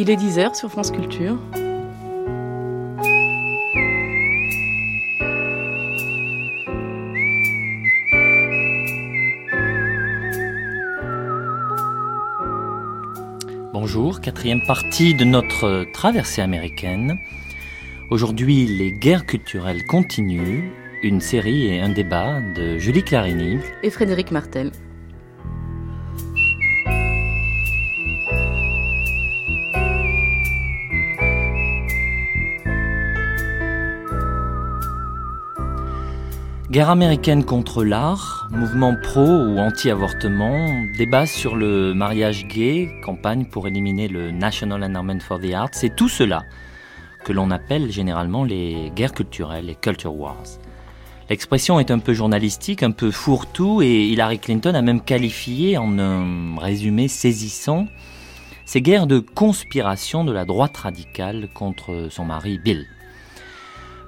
Il est 10h sur France Culture. Bonjour, quatrième partie de notre traversée américaine. Aujourd'hui, les guerres culturelles continuent, une série et un débat de Julie Clarini et Frédéric Martel. Guerre américaine contre l'art, mouvement pro ou anti-avortement, débat sur le mariage gay, campagne pour éliminer le National Endowment for the Arts, c'est tout cela que l'on appelle généralement les guerres culturelles, les culture wars. L'expression est un peu journalistique, un peu fourre-tout, et Hillary Clinton a même qualifié en un résumé saisissant ces guerres de conspiration de la droite radicale contre son mari Bill.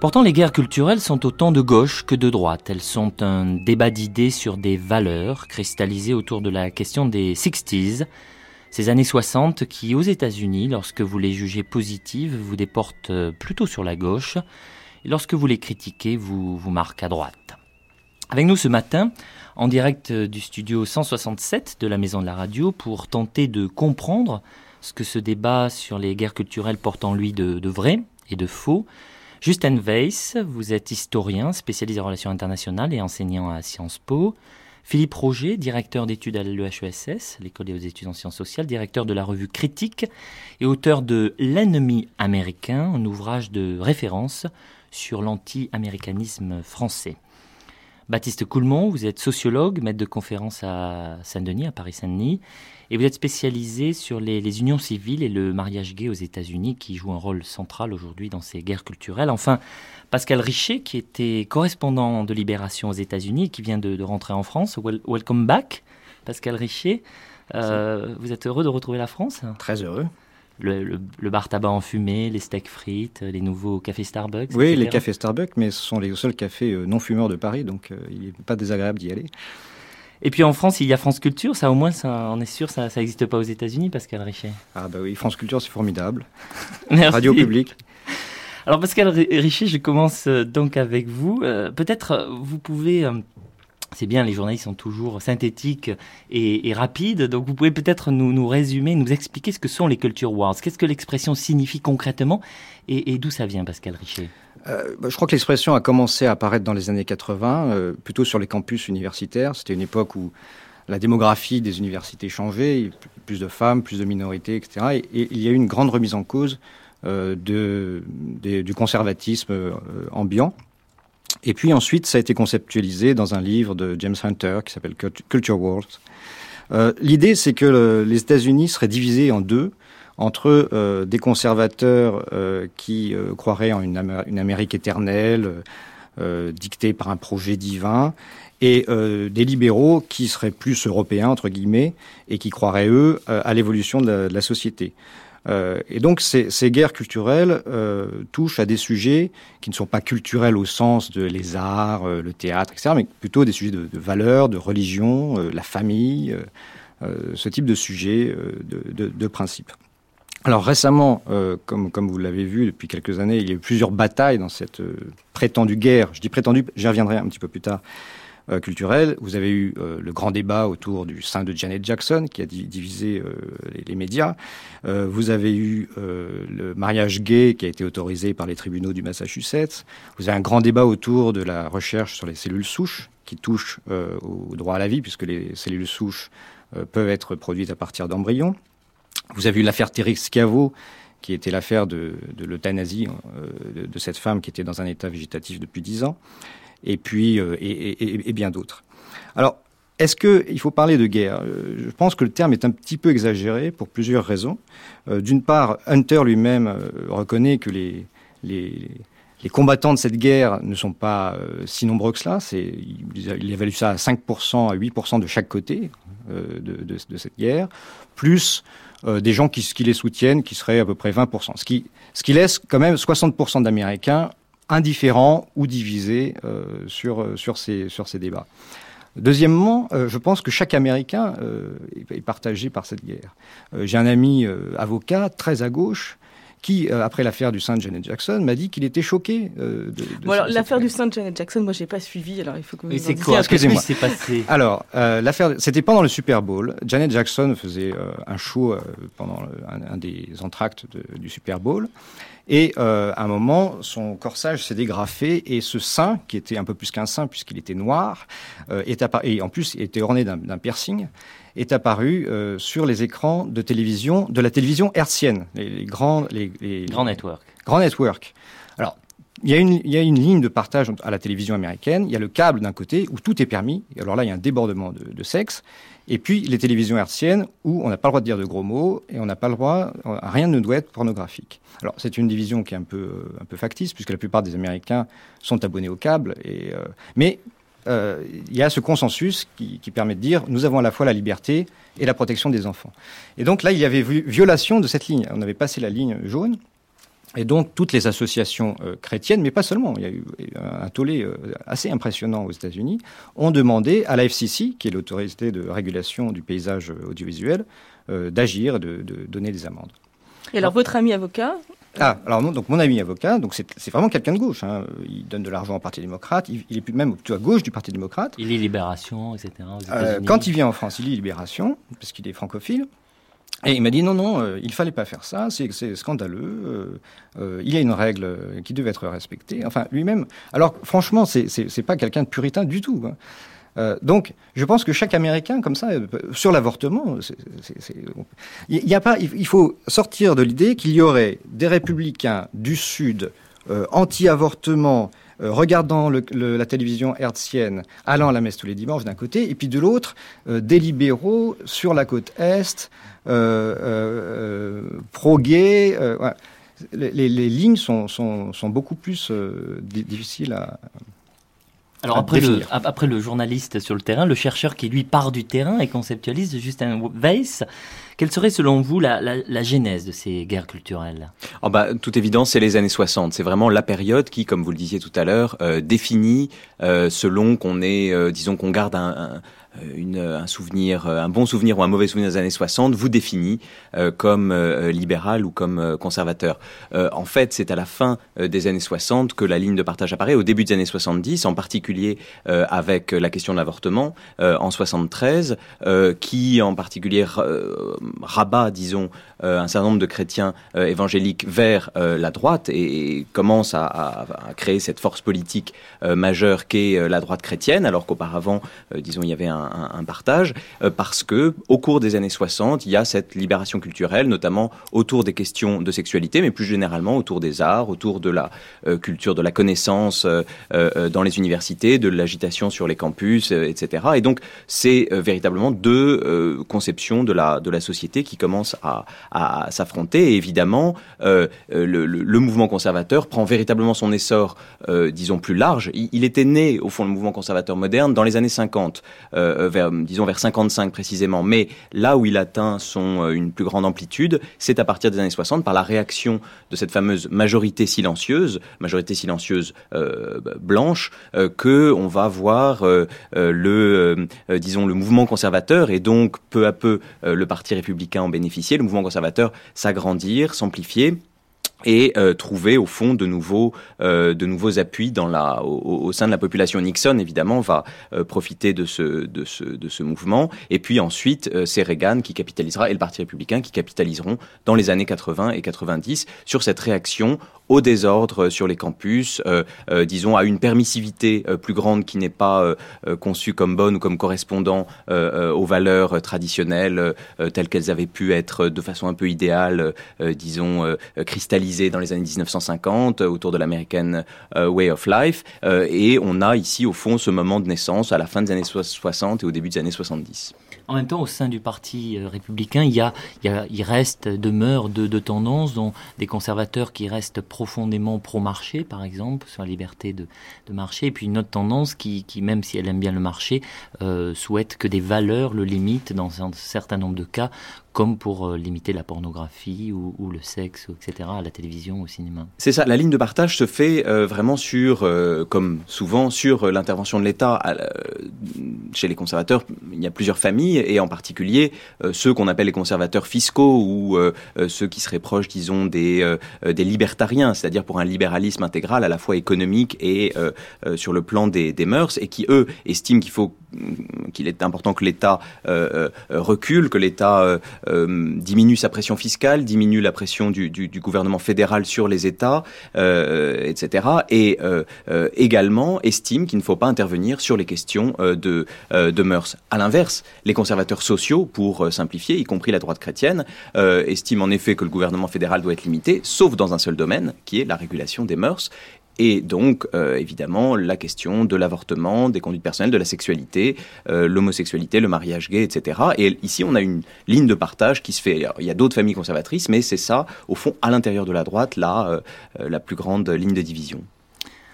Pourtant, les guerres culturelles sont autant de gauche que de droite. Elles sont un débat d'idées sur des valeurs cristallisées autour de la question des 60s, ces années 60 qui, aux États-Unis, lorsque vous les jugez positives, vous déportent plutôt sur la gauche, et lorsque vous les critiquez, vous vous marquent à droite. Avec nous ce matin, en direct du studio 167 de la Maison de la Radio, pour tenter de comprendre ce que ce débat sur les guerres culturelles porte en lui de, de vrai et de faux, Justin Weiss, vous êtes historien, spécialisé en relations internationales et enseignant à Sciences Po. Philippe Roger, directeur d'études à l'EHESS, l'école des études en sciences sociales, directeur de la revue Critique et auteur de L'ennemi américain, un ouvrage de référence sur l'anti-américanisme français. Baptiste Coulmont, vous êtes sociologue, maître de conférence à Saint-Denis, à Paris-Saint-Denis, et vous êtes spécialisé sur les, unions civiles et le mariage gay aux États-Unis, qui joue un rôle central aujourd'hui dans ces guerres culturelles. Enfin, Pascal Richer, qui était correspondant de Libération aux États-Unis, qui vient de, rentrer en France. welcome back, Pascal Richer. Euh, vous êtes heureux de retrouver la France? Très heureux le, bar tabac en fumée, les steaks frites, les nouveaux cafés Starbucks. Oui, les cafés Starbucks, mais ce sont les seuls cafés euh, non fumeurs de Paris, donc euh, il n'est pas désagréable d'y aller. Et puis en France, il y a France Culture, ça au moins, ça, on est sûr, ça n'existe pas aux États-Unis, Pascal Richet. Ah bah oui, France Culture, c'est formidable. Radio publique. Alors Pascal Richet, je commence euh, donc avec vous. Peut-être vous pouvez c'est bien, les journalistes sont toujours synthétiques et, rapides, donc vous pouvez peut-être nous, résumer, nous expliquer ce que sont les culture wars. Qu'est-ce que l'expression signifie concrètement et, d'où ça vient, Pascal Richer? Euh, bah, je crois que l'expression a commencé à apparaître dans les années 80, euh, plutôt sur les campus universitaires. C'était une époque où la démographie des universités changeait, plus de femmes, plus de minorités, etc. Et, il y a eu une grande remise en cause euh, du conservatisme ambiant. Et puis ensuite, ça a été conceptualisé dans un livre de James Hunter qui s'appelle Culture Wars. Euh, L'idée, c'est que les États-Unis seraient divisés en deux entre euh, des conservateurs euh, qui euh, croiraient en une, une Amérique éternelle, euh, dictée par un projet divin, et des libéraux qui seraient plus européens, entre guillemets, et qui croiraient, eux, à l'évolution de, de, la société. Euh, et donc ces, guerres culturelles euh, touchent à des sujets qui ne sont pas culturels au sens de les arts, euh, le théâtre, etc., mais plutôt des sujets de, de valeurs, de religion, la famille, ce type de sujets, de, principes. Alors récemment, comme, comme vous l'avez vu depuis quelques années, il y a eu plusieurs batailles dans cette prétendue guerre. Je dis prétendue, j'y reviendrai un petit peu plus tard culturelle. Vous avez eu euh, le grand débat autour du sein de Janet Jackson qui a divisé euh, les, médias. vous avez eu le mariage gay qui a été autorisé par les tribunaux du Massachusetts. Vous avez un grand débat autour de la recherche sur les cellules souches qui touchent au droit à la vie puisque les cellules souches peuvent être produites à partir d'embryons. Vous avez eu l'affaire Terry Schiavo qui était l'affaire de, l'euthanasie de, de, cette femme qui était dans un état végétatif depuis dix ans et puis euh, et, bien d'autres. Alors, est-ce qu'il faut parler de guerre euh, Je pense que le terme est un petit peu exagéré pour plusieurs raisons. Euh, d'une part, Hunter lui-même reconnaît que les, les, combattants de cette guerre ne sont pas si nombreux que cela. Il, évalue ça à 5%, à 8% de chaque côté de, de, de, cette guerre, plus des gens qui, qui, les soutiennent, qui seraient à peu près 20%. Ce qui, ce qui laisse quand même 60% d'Américains indifférents ou divisés euh, sur, euh, sur, ces, sur ces débats. Deuxièmement, je pense que chaque Américain est partagé par cette guerre. J'ai un ami avocat très à gauche qui, euh, après l'affaire du Saint Janet Jackson, m'a dit qu'il était choqué. Euh, de, bon, alors, l'affaire du Saint Janet Jackson, moi, j'ai pas suivi. Alors, il faut que vous. Mais c'est quoi Excusez-moi. s'est passé? Alors, euh, l'affaire, c'était pendant le Super Bowl. Janet Jackson faisait un show pendant un, des entractes du Super Bowl. Et à un moment, son corsage s'est dégrafé et ce sein, qui était un peu plus qu'un sein puisqu'il était noir, est et en plus était orné d'un piercing, est apparu euh, sur les écrans de télévision, de la télévision hertzienne, les, grands, les, grands networks. Grands networks. Alors, il y, a une, il y, a une, ligne de partage à la télévision américaine. Il y a le câble d'un côté où tout est permis. Alors là, il y a un débordement de, sexe. Et puis les télévisions hertziennes où on n'a pas le droit de dire de gros mots et on n'a pas le droit, rien ne doit être pornographique. Alors c'est une division qui est un peu, un peu factice puisque la plupart des Américains sont abonnés au câble. Euh, mais euh, il y a ce consensus qui, permet de dire nous avons à la fois la liberté et la protection des enfants. Et donc là, il y avait violation de cette ligne. On avait passé la ligne jaune. Et donc toutes les associations euh, chrétiennes, mais pas seulement, il y a eu un tollé euh, assez impressionnant aux États-Unis, ont demandé à la FCC, qui est l'autorité de régulation du paysage audiovisuel, d'agir, de, de donner des amendes. Et alors votre ami avocat ah, alors donc mon ami avocat, donc c'est vraiment quelqu'un de gauche. Hein. Il donne de l'argent au Parti démocrate. Il, il est même plutôt à gauche du Parti démocrate. Il lit Libération, etc. Euh, quand il vient en France, il lit Libération parce qu'il est francophile. Et il m'a dit non, non, euh, il fallait pas faire ça, c'est scandaleux. Euh, il y a une règle qui devait être respectée. Enfin, lui-même. Alors, franchement, c'est pas quelqu'un de puritain du tout. Hein. Euh, donc, je pense que chaque Américain, comme ça, euh, sur l'avortement, il y il faut sortir de l'idée qu'il y aurait des républicains du Sud euh, anti-avortement, regardant la télévision hertzienne, allant à la messe tous les dimanches d'un côté, et puis de l'autre, des libéraux sur la côte est, pro-gay. Les, lignes sont, sont beaucoup plus difficiles à, alors après le, après le journaliste sur le terrain, le chercheur qui lui part du terrain et conceptualise, Justin Weiss, quelle serait selon vous la, la, la genèse de ces guerres culturelles? Oh bah, Toute évidence, c'est les années 60. C'est vraiment la période qui, comme vous le disiez tout à l'heure, euh, définit euh, selon qu'on est, euh, disons qu'on garde un, un euh, une, un souvenir, euh, un bon souvenir ou un mauvais souvenir des années 60 vous définit euh, comme libéral ou comme conservateur. en fait, c'est à la fin des années 60 que la ligne de partage apparaît, au début des années 70, en particulier avec la question de l'avortement en 73, qui en particulier rabat, disons, un certain nombre de chrétiens évangéliques vers la droite et, commence à, à, créer cette force politique majeure qu'est la droite chrétienne, alors qu'auparavant, disons, il y avait un un, partage, euh, parce que au cours des années 60, il y a cette libération culturelle, notamment autour des questions de sexualité, mais plus généralement autour des arts, autour de la euh, culture, de la connaissance euh, dans les universités, de l'agitation sur les campus, etc. Et donc, c'est véritablement deux conceptions de la, de la société qui commencent à, à, s'affronter. Évidemment, le, mouvement conservateur prend véritablement son essor, disons, plus large. Il, était né, au fond, le mouvement conservateur moderne dans les années 50. Euh, vers, disons vers 55 précisément. Mais là où il atteint euh, une plus grande amplitude, c'est à partir des années 60 par la réaction de cette fameuse majorité silencieuse, majorité silencieuse euh, blanche, que on va voir le, disons, le mouvement conservateur et donc peu à peu le Parti républicain en bénéficier, le mouvement conservateur s'agrandir, s'amplifier et euh, trouver au fond de nouveaux euh, de nouveaux appuis dans la au, sein de la population. Nixon évidemment va euh, profiter de ce de ce de ce mouvement. Et puis ensuite c'est Reagan qui capitalisera et le Parti républicain qui capitaliseront dans les années 80 et 90 sur cette réaction au désordre sur les campus, disons à une permissivité plus grande qui n'est pas conçue comme bonne ou comme correspondant aux valeurs traditionnelles telles qu'elles avaient pu être de façon un peu idéale, disons cristallisées dans les années 1950 euh, autour de l'American euh, Way of Life. Euh, et on a ici, au fond, ce moment de naissance à la fin des années 60 et au début des années 70. En même temps, au sein du Parti républicain, il, y a, il, reste, demeure deux de tendances, dont des conservateurs qui restent profondément pro-marché, par exemple, sur la liberté de, marché, et puis une autre tendance qui, qui, même si elle aime bien le marché, souhaite que des valeurs le limitent dans un certain nombre de cas, comme pour euh, limiter la pornographie ou, le sexe, etc., à la télévision, au cinéma. C'est ça, la ligne de partage se fait euh, vraiment sur, euh, comme souvent, sur l'intervention de l'État. chez les conservateurs, il y a plusieurs familles, et en particulier ceux qu'on appelle les conservateurs fiscaux, ou ceux qui seraient proches, disons, des, des libertariens, c'est-à-dire pour un libéralisme intégral à la fois économique et sur le plan des, des mœurs, et qui, eux, estiment qu'il faut qu'il est important que l'État recule, que l'État euh, diminue sa pression fiscale, diminue la pression du, gouvernement fédéral sur les États, euh, etc. Et euh, euh, également estime qu'il ne faut pas intervenir sur les questions euh, de, de mœurs. À l'inverse, les conservateurs sociaux, pour simplifier, y compris la droite chrétienne, estiment en effet que le gouvernement fédéral doit être limité, sauf dans un seul domaine, qui est la régulation des mœurs et donc euh, évidemment la question de l'avortement, des conduites personnelles, de la sexualité, euh, l'homosexualité, le mariage gay, etc. Et ici on a une ligne de partage qui se fait. Il y a d'autres familles conservatrices, mais c'est ça, au fond, à l'intérieur de la droite, là, euh, la plus grande ligne de division.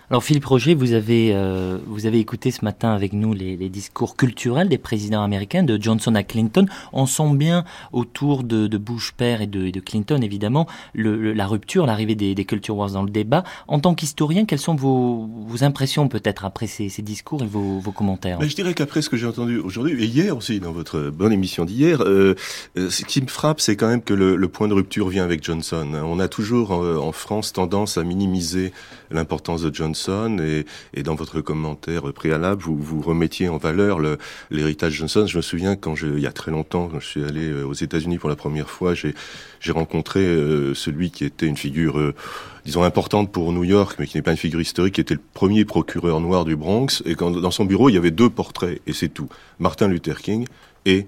Alors Philippe Roger, vous avez, euh, vous avez écouté ce matin avec nous les, les, discours culturels des présidents américains, de Johnson à Clinton. On sent bien autour de, de Bush père et de, de Clinton, évidemment, le, le, la rupture, l'arrivée des, des, culture wars dans le débat. En tant qu'historien, quelles sont vos, vos impressions peut-être après ces, ces, discours et vos, vos commentaires? Mais Je dirais qu'après ce que j'ai entendu aujourd'hui, et hier aussi, dans votre bonne émission d'hier, euh, euh, ce qui me frappe, c'est quand même que le, le, point de rupture vient avec Johnson. On a toujours euh, en France tendance à minimiser l'importance de Johnson et, et, dans votre commentaire préalable, vous, vous remettiez en valeur l'héritage Johnson. Je me souviens quand je, il y a très longtemps, quand je suis allé euh, aux États-Unis pour la première fois, j'ai rencontré euh, celui qui était une figure, euh, disons importante pour New York, mais qui n'est pas une figure historique, qui était le premier procureur noir du Bronx. Et quand, dans son bureau, il y avait deux portraits et c'est tout Martin Luther King et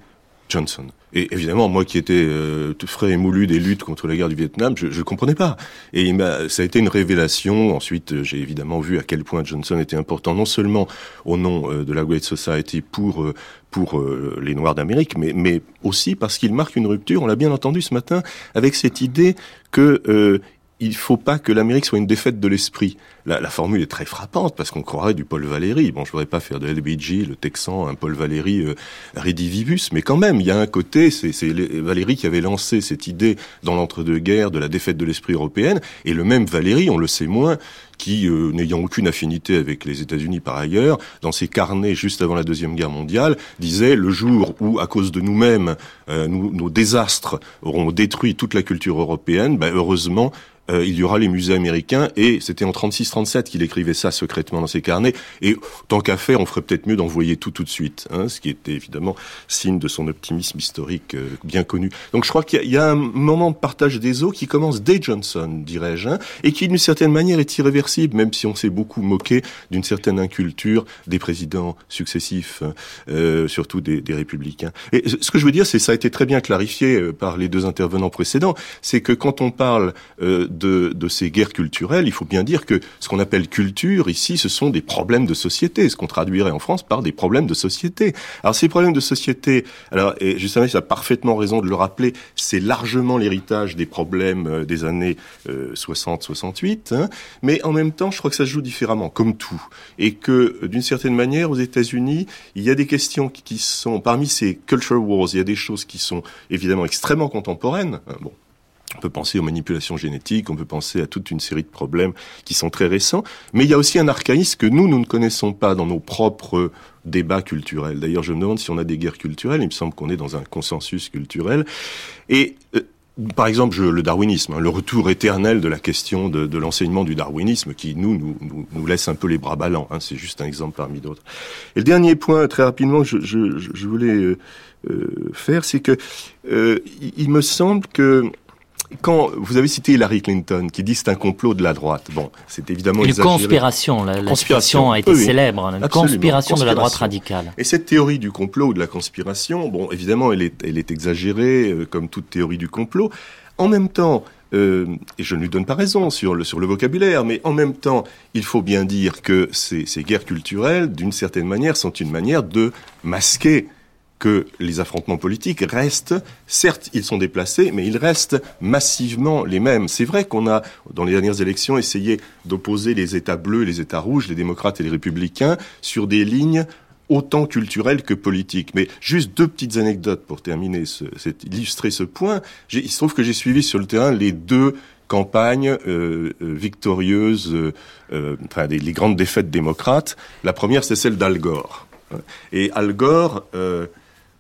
Johnson. Et évidemment, moi qui étais euh, tout frais et moulu des luttes contre la guerre du Vietnam, je ne comprenais pas. Et il ça a été une révélation. Ensuite, euh, j'ai évidemment vu à quel point Johnson était important, non seulement au nom euh, de la Great Society pour euh, pour les Noirs d'Amérique, mais, mais aussi parce qu'il marque une rupture, on l'a bien entendu ce matin, avec cette idée que euh, il faut pas que l'Amérique soit une défaite de l'esprit. La, formule est très frappante parce qu'on croirait du Paul Valéry. Bon, je voudrais pas faire de LBG, le Texan, un Paul Valéry euh, mais quand même, il y a un côté, c'est Valéry qui avait lancé cette idée dans l'entre-deux-guerres de la défaite de l'esprit européenne, et le même Valéry, on le sait moins, qui, euh, n'ayant aucune affinité avec les États-Unis par ailleurs, dans ses carnets juste avant la Deuxième Guerre mondiale, disait le jour où, à cause de nous-mêmes, euh, nos désastres auront détruit toute la culture européenne, ben, heureusement, euh, il y aura les musées américains, et c'était en 36-37 qu'il écrivait ça secrètement dans ses carnets, et tant qu'à faire, on ferait peut-être mieux d'envoyer tout tout de suite, hein, ce qui était évidemment signe de son optimisme historique euh, bien connu. Donc je crois qu'il y, y, a un moment de partage des eaux qui commence dès Johnson, dirais-je, hein, et qui d'une certaine manière est irréversible, même si on s'est beaucoup moqué d'une certaine inculture des présidents successifs, euh, surtout des, des, républicains. Et ce que je veux dire, c'est ça a été très bien clarifié euh, par les deux intervenants précédents, c'est que quand on parle euh, de, de, ces guerres culturelles, il faut bien dire que ce qu'on appelle culture ici, ce sont des problèmes de société, ce qu'on traduirait en France par des problèmes de société. Alors ces problèmes de société, alors et Justin a parfaitement raison de le rappeler, c'est largement l'héritage des problèmes euh, des années euh, 60-68, hein, mais en même temps, je crois que ça se joue différemment, comme tout, et que d'une certaine manière, aux États-Unis, il y a des questions qui sont parmi ces culture wars, il y a des choses qui sont évidemment extrêmement contemporaines. Hein, bon, on peut penser aux manipulations génétiques, on peut penser à toute une série de problèmes qui sont très récents, mais il y a aussi un archaïsme que nous, nous ne connaissons pas dans nos propres débats culturels. D'ailleurs, je me demande si on a des guerres culturelles, il me semble qu'on est dans un consensus culturel. Et euh, par exemple, je, le darwinisme, hein, le retour éternel de la question de, de l'enseignement du darwinisme qui, nous, nous, nous, laisse un peu les bras ballants. Hein, c'est juste un exemple parmi d'autres. Et le dernier point, très rapidement, je, je, je voulais euh, euh, faire, c'est que euh, il me semble que quand vous avez cité Hillary Clinton qui dit c'est un complot de la droite, bon, c'est évidemment une conspiration. La, la conspiration a été oui, célèbre, une conspiration, de la droite radicale. Et cette théorie du complot ou de la conspiration, bon, évidemment, elle est, elle est exagérée euh, comme toute théorie du complot. En même temps, euh, et je ne lui donne pas raison sur le, sur le vocabulaire, mais en même temps, il faut bien dire que ces, ces guerres culturelles, d'une certaine manière, sont une manière de masquer que les affrontements politiques restent, certes, ils sont déplacés, mais ils restent massivement les mêmes. C'est vrai qu'on a, dans les dernières élections, essayé d'opposer les États bleus et les États rouges, les démocrates et les républicains, sur des lignes autant culturelle que politique. Mais juste deux petites anecdotes pour terminer, illustrer ce point. Il se trouve que j'ai suivi sur le terrain les deux campagnes euh, euh euh, euh, enfin les, les, grandes défaites démocrates. La première, c'est celle d'Al Gore. Et Al Gore,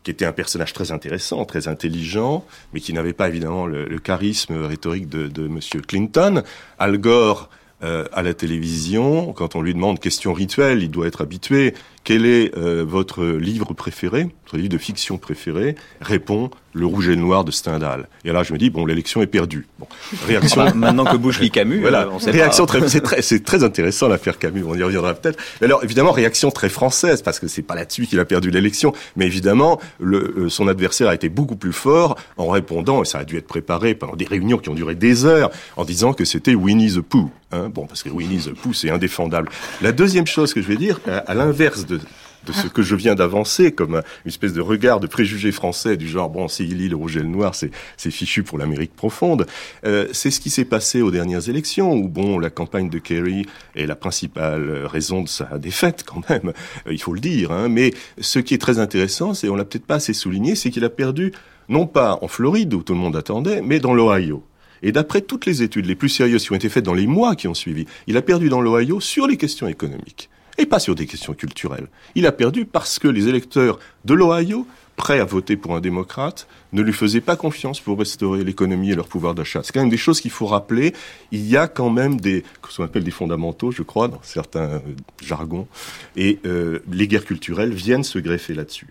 qui était un personnage très intéressant, très intelligent, mais qui n'avait pas évidemment le, charisme rhétorique de, de Monsieur Clinton. Al Gore euh, à la télévision, quand on lui demande question rituelle, il doit être habitué. Quel est euh, votre livre préféré, votre livre de fiction préféré? Répond Le Rouge et le Noir de Stendhal. Et là, je me dis bon, l'élection est perdue. Bon, réaction. Ah bah, maintenant que Bush lit Camus, voilà. Euh, on sait réaction très, c'est très, c'est très intéressant l'affaire Camus. On y reviendra peut-être. Alors, évidemment, réaction très française parce que c'est pas là-dessus qu'il a perdu l'élection. Mais évidemment, le, son adversaire a été beaucoup plus fort en répondant, et ça a dû être préparé pendant des réunions qui ont duré des heures, en disant que c'était Winnie the Pooh. Hein, bon, parce que Winnie the Pooh, c'est indéfendable. La deuxième chose que je vais dire, à, l'inverse de, de ce que je viens d'avancer, comme une espèce de regard de préjugé français du genre, bon, c'est lit le rouge et le noir, c'est fichu pour l'Amérique profonde, euh, c'est ce qui s'est passé aux dernières élections, où, bon, la campagne de Kerry est la principale raison de sa défaite, quand même, euh, il faut le dire. Hein, mais ce qui est très intéressant, c'est, on l'a peut-être pas assez souligné, c'est qu'il a perdu, non pas en Floride, où tout le monde attendait, mais dans l'Ohio. Et d'après toutes les études les plus sérieuses qui ont été faites dans les mois qui ont suivi, il a perdu dans l'Ohio sur les questions économiques et pas sur des questions culturelles. Il a perdu parce que les électeurs de l'Ohio, prêts à voter pour un démocrate, ne lui faisaient pas confiance pour restaurer l'économie et leur pouvoir d'achat. C'est quand même des choses qu'il faut rappeler. Il y a quand même des, ce qu'on appelle des fondamentaux, je crois, dans certains euh, jargons, et euh, les guerres culturelles viennent se greffer là-dessus.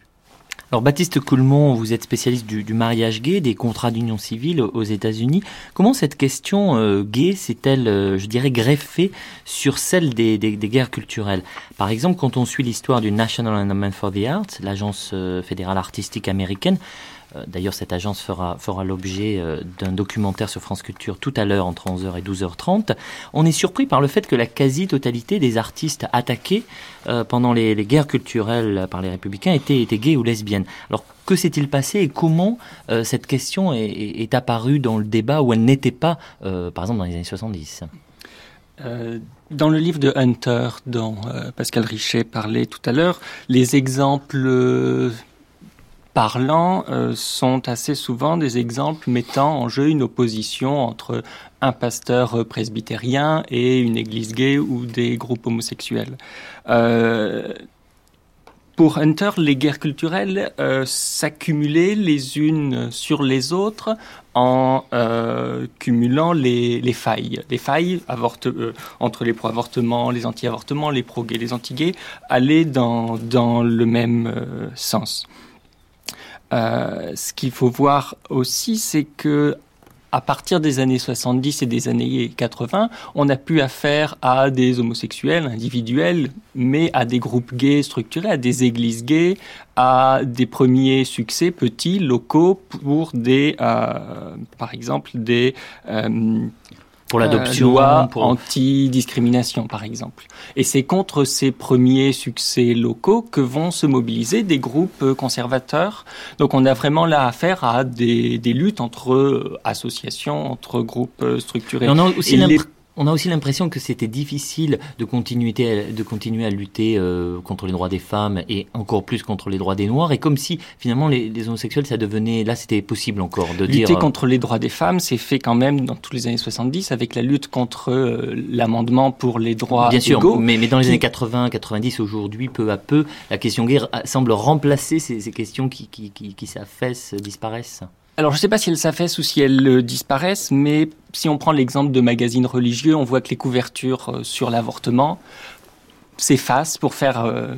Alors Baptiste Coulmont, vous êtes spécialiste du, mariage gay, des contrats d'union civile aux États-Unis. Comment cette question euh, gay s'est-elle, euh, je dirais, greffée sur celle des, des, guerres culturelles? Par exemple, quand on suit l'histoire du National Endowment for the Arts, l'agence euh, fédérale artistique américaine, d'ailleurs, cette agence fera, fera l'objet euh, d'un documentaire sur France Culture tout à l'heure entre 11h et 12h30. On est surpris par le fait que la quasi-totalité des artistes attaqués euh, pendant les, guerres culturelles par les républicains étaient, étaient gays ou lesbiennes. Alors, que s'est-il passé et comment cette question est, apparue dans le débat où elle n'était pas, par exemple, dans les années 70 dans le livre de Hunter, dont Pascal Richet parlait tout à l'heure, les exemples parlants euh, sont assez souvent des exemples mettant en jeu une opposition entre un pasteur presbytérien et une église gay ou des groupes homosexuels. Euh, pour Hunter, les guerres culturelles euh, s'accumulaient les unes sur les autres en cumulant les, failles. Les failles entre les pro-avortements, les anti-avortements, les pro-gays, les anti-gays allaient dans le même sens. Euh, ce qu'il faut voir aussi, c'est que à partir des années 70 et des années 80, on a pu affaire à des homosexuels individuels, mais à des groupes gays structurés, à des églises gays, à des premiers succès petits, locaux, pour des, euh, par exemple, des euh, pour l'adoption, euh, loi anti-discrimination, par exemple. Et c'est contre ces premiers succès locaux que vont se mobiliser des groupes conservateurs. Donc on a vraiment là affaire à des, des luttes entre associations, entre groupes structurés. on a aussi on a aussi l'impression que c'était difficile de continuer, de continuer à lutter euh, contre les droits des femmes et encore plus contre les droits des Noirs. Et comme si finalement les, homosexuels, ça devenait, là c'était possible encore de lutter dire... Lutter contre les droits des femmes, c'est fait quand même dans tous les années 70 avec la lutte contre euh, l'amendement pour les droits Bien sûr, mais, mais dans les années 80, 90, aujourd'hui, peu à peu, la question guerre semble remplacer ces, ces questions qui, qui, qui, qui s'affaissent, disparaissent. Alors, je ne sais pas si elles s'affaissent ou si elles euh, disparaissent, mais si on prend l'exemple de magazines religieux, on voit que les couvertures euh, sur l'avortement s'effacent pour faire euh,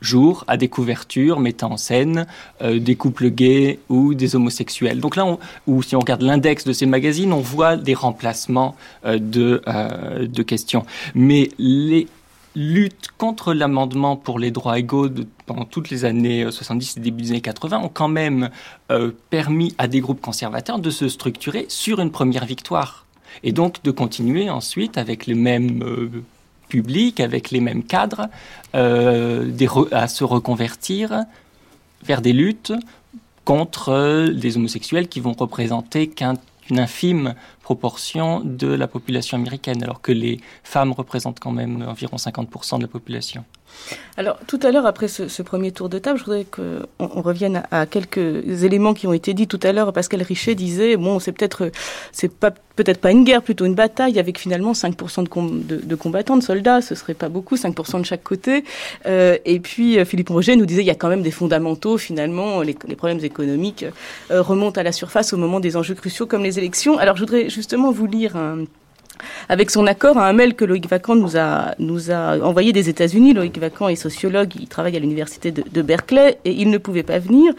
jour à des couvertures mettant en scène des couples gays ou des homosexuels. Donc là, ou si on regarde l'index de ces magazines, on voit des remplacements de, de questions. Mais les luttes contre l'amendement pour les droits égaux pendant toutes les années 70 euh, et début des années 80 ont quand même euh, permis à des groupes conservateurs de se structurer sur une première victoire. Et donc de continuer ensuite avec les mêmes euh, publics, avec les mêmes cadres, à se reconvertir vers des luttes contre des homosexuels qui vont représenter qu'une infime proportion de la population américaine, alors que les femmes représentent quand même environ 50% de la population. Alors, tout à l'heure, après ce, premier tour de table, je voudrais qu'on on revienne à, quelques éléments qui ont été dits tout à l'heure. Pascal Richet disait, bon, c'est peut-être, c'est pas, peut-être pas une guerre, plutôt une bataille avec finalement 5% de, combattants, de soldats. Ce serait pas beaucoup, 5% de chaque côté. Euh, et puis, euh, Philippe Roger nous disait, il y a quand même des fondamentaux, finalement, les, problèmes économiques euh, remontent à la surface au moment des enjeux cruciaux comme les élections. Alors, je voudrais justement vous lire un avec son accord à un mail que Loïc Vacan nous a, envoyé des États-Unis. Loïc Vacan est sociologue, il travaille à l'université de, Berkeley et il ne pouvait pas venir.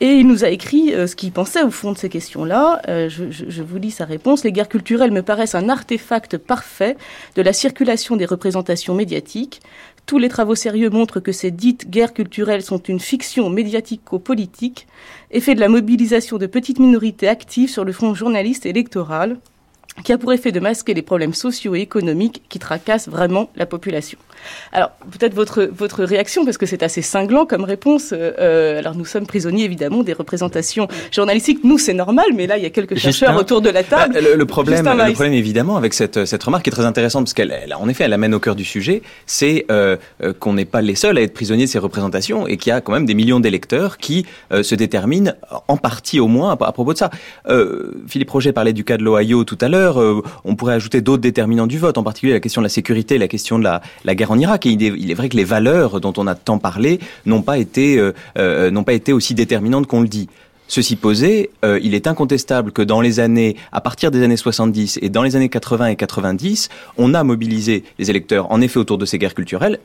Et il nous a écrit euh, ce qu'il pensait au fond de ces questions-là. Euh, je, vous lis sa réponse. Les guerres culturelles me paraissent un artefact parfait de la circulation des représentations médiatiques. Tous les travaux sérieux montrent que ces dites guerres culturelles sont une fiction médiatico-politique, effet de la mobilisation de petites minorités actives sur le front journaliste électoral qui a pour effet de masquer les problèmes sociaux et économiques qui tracassent vraiment la population. Alors, peut-être votre, votre réaction, parce que c'est assez cinglant comme réponse. Euh, alors, nous sommes prisonniers, évidemment, des représentations journalistiques. Nous, c'est normal, mais là, il y a quelques chercheurs autour de la table. Bah, le, problème, le problème, évidemment, avec cette, cette remarque qui est très intéressante, parce qu'elle, en effet, elle amène au cœur du sujet, c'est euh, euh, qu'on n'est pas les seuls à être prisonniers de ces représentations et qu'il y a quand même des millions d'électeurs qui se déterminent, en partie au moins, à, à propos de ça. Philippe Roger parlait du cas de l'Ohio tout à l'heure. On pourrait ajouter d'autres déterminants du vote, en particulier la question de la sécurité, la question de la, guerre en Irak. Et il est, vrai que les valeurs dont on a tant parlé n'ont pas été, euh, euh, n'ont pas été aussi déterminantes qu'on le dit. Ceci posé, euh, il est incontestable que dans les années, à partir des années 70 et dans les années 80 et 90, on a mobilisé les électeurs, en effet, autour de ces guerres culturelles,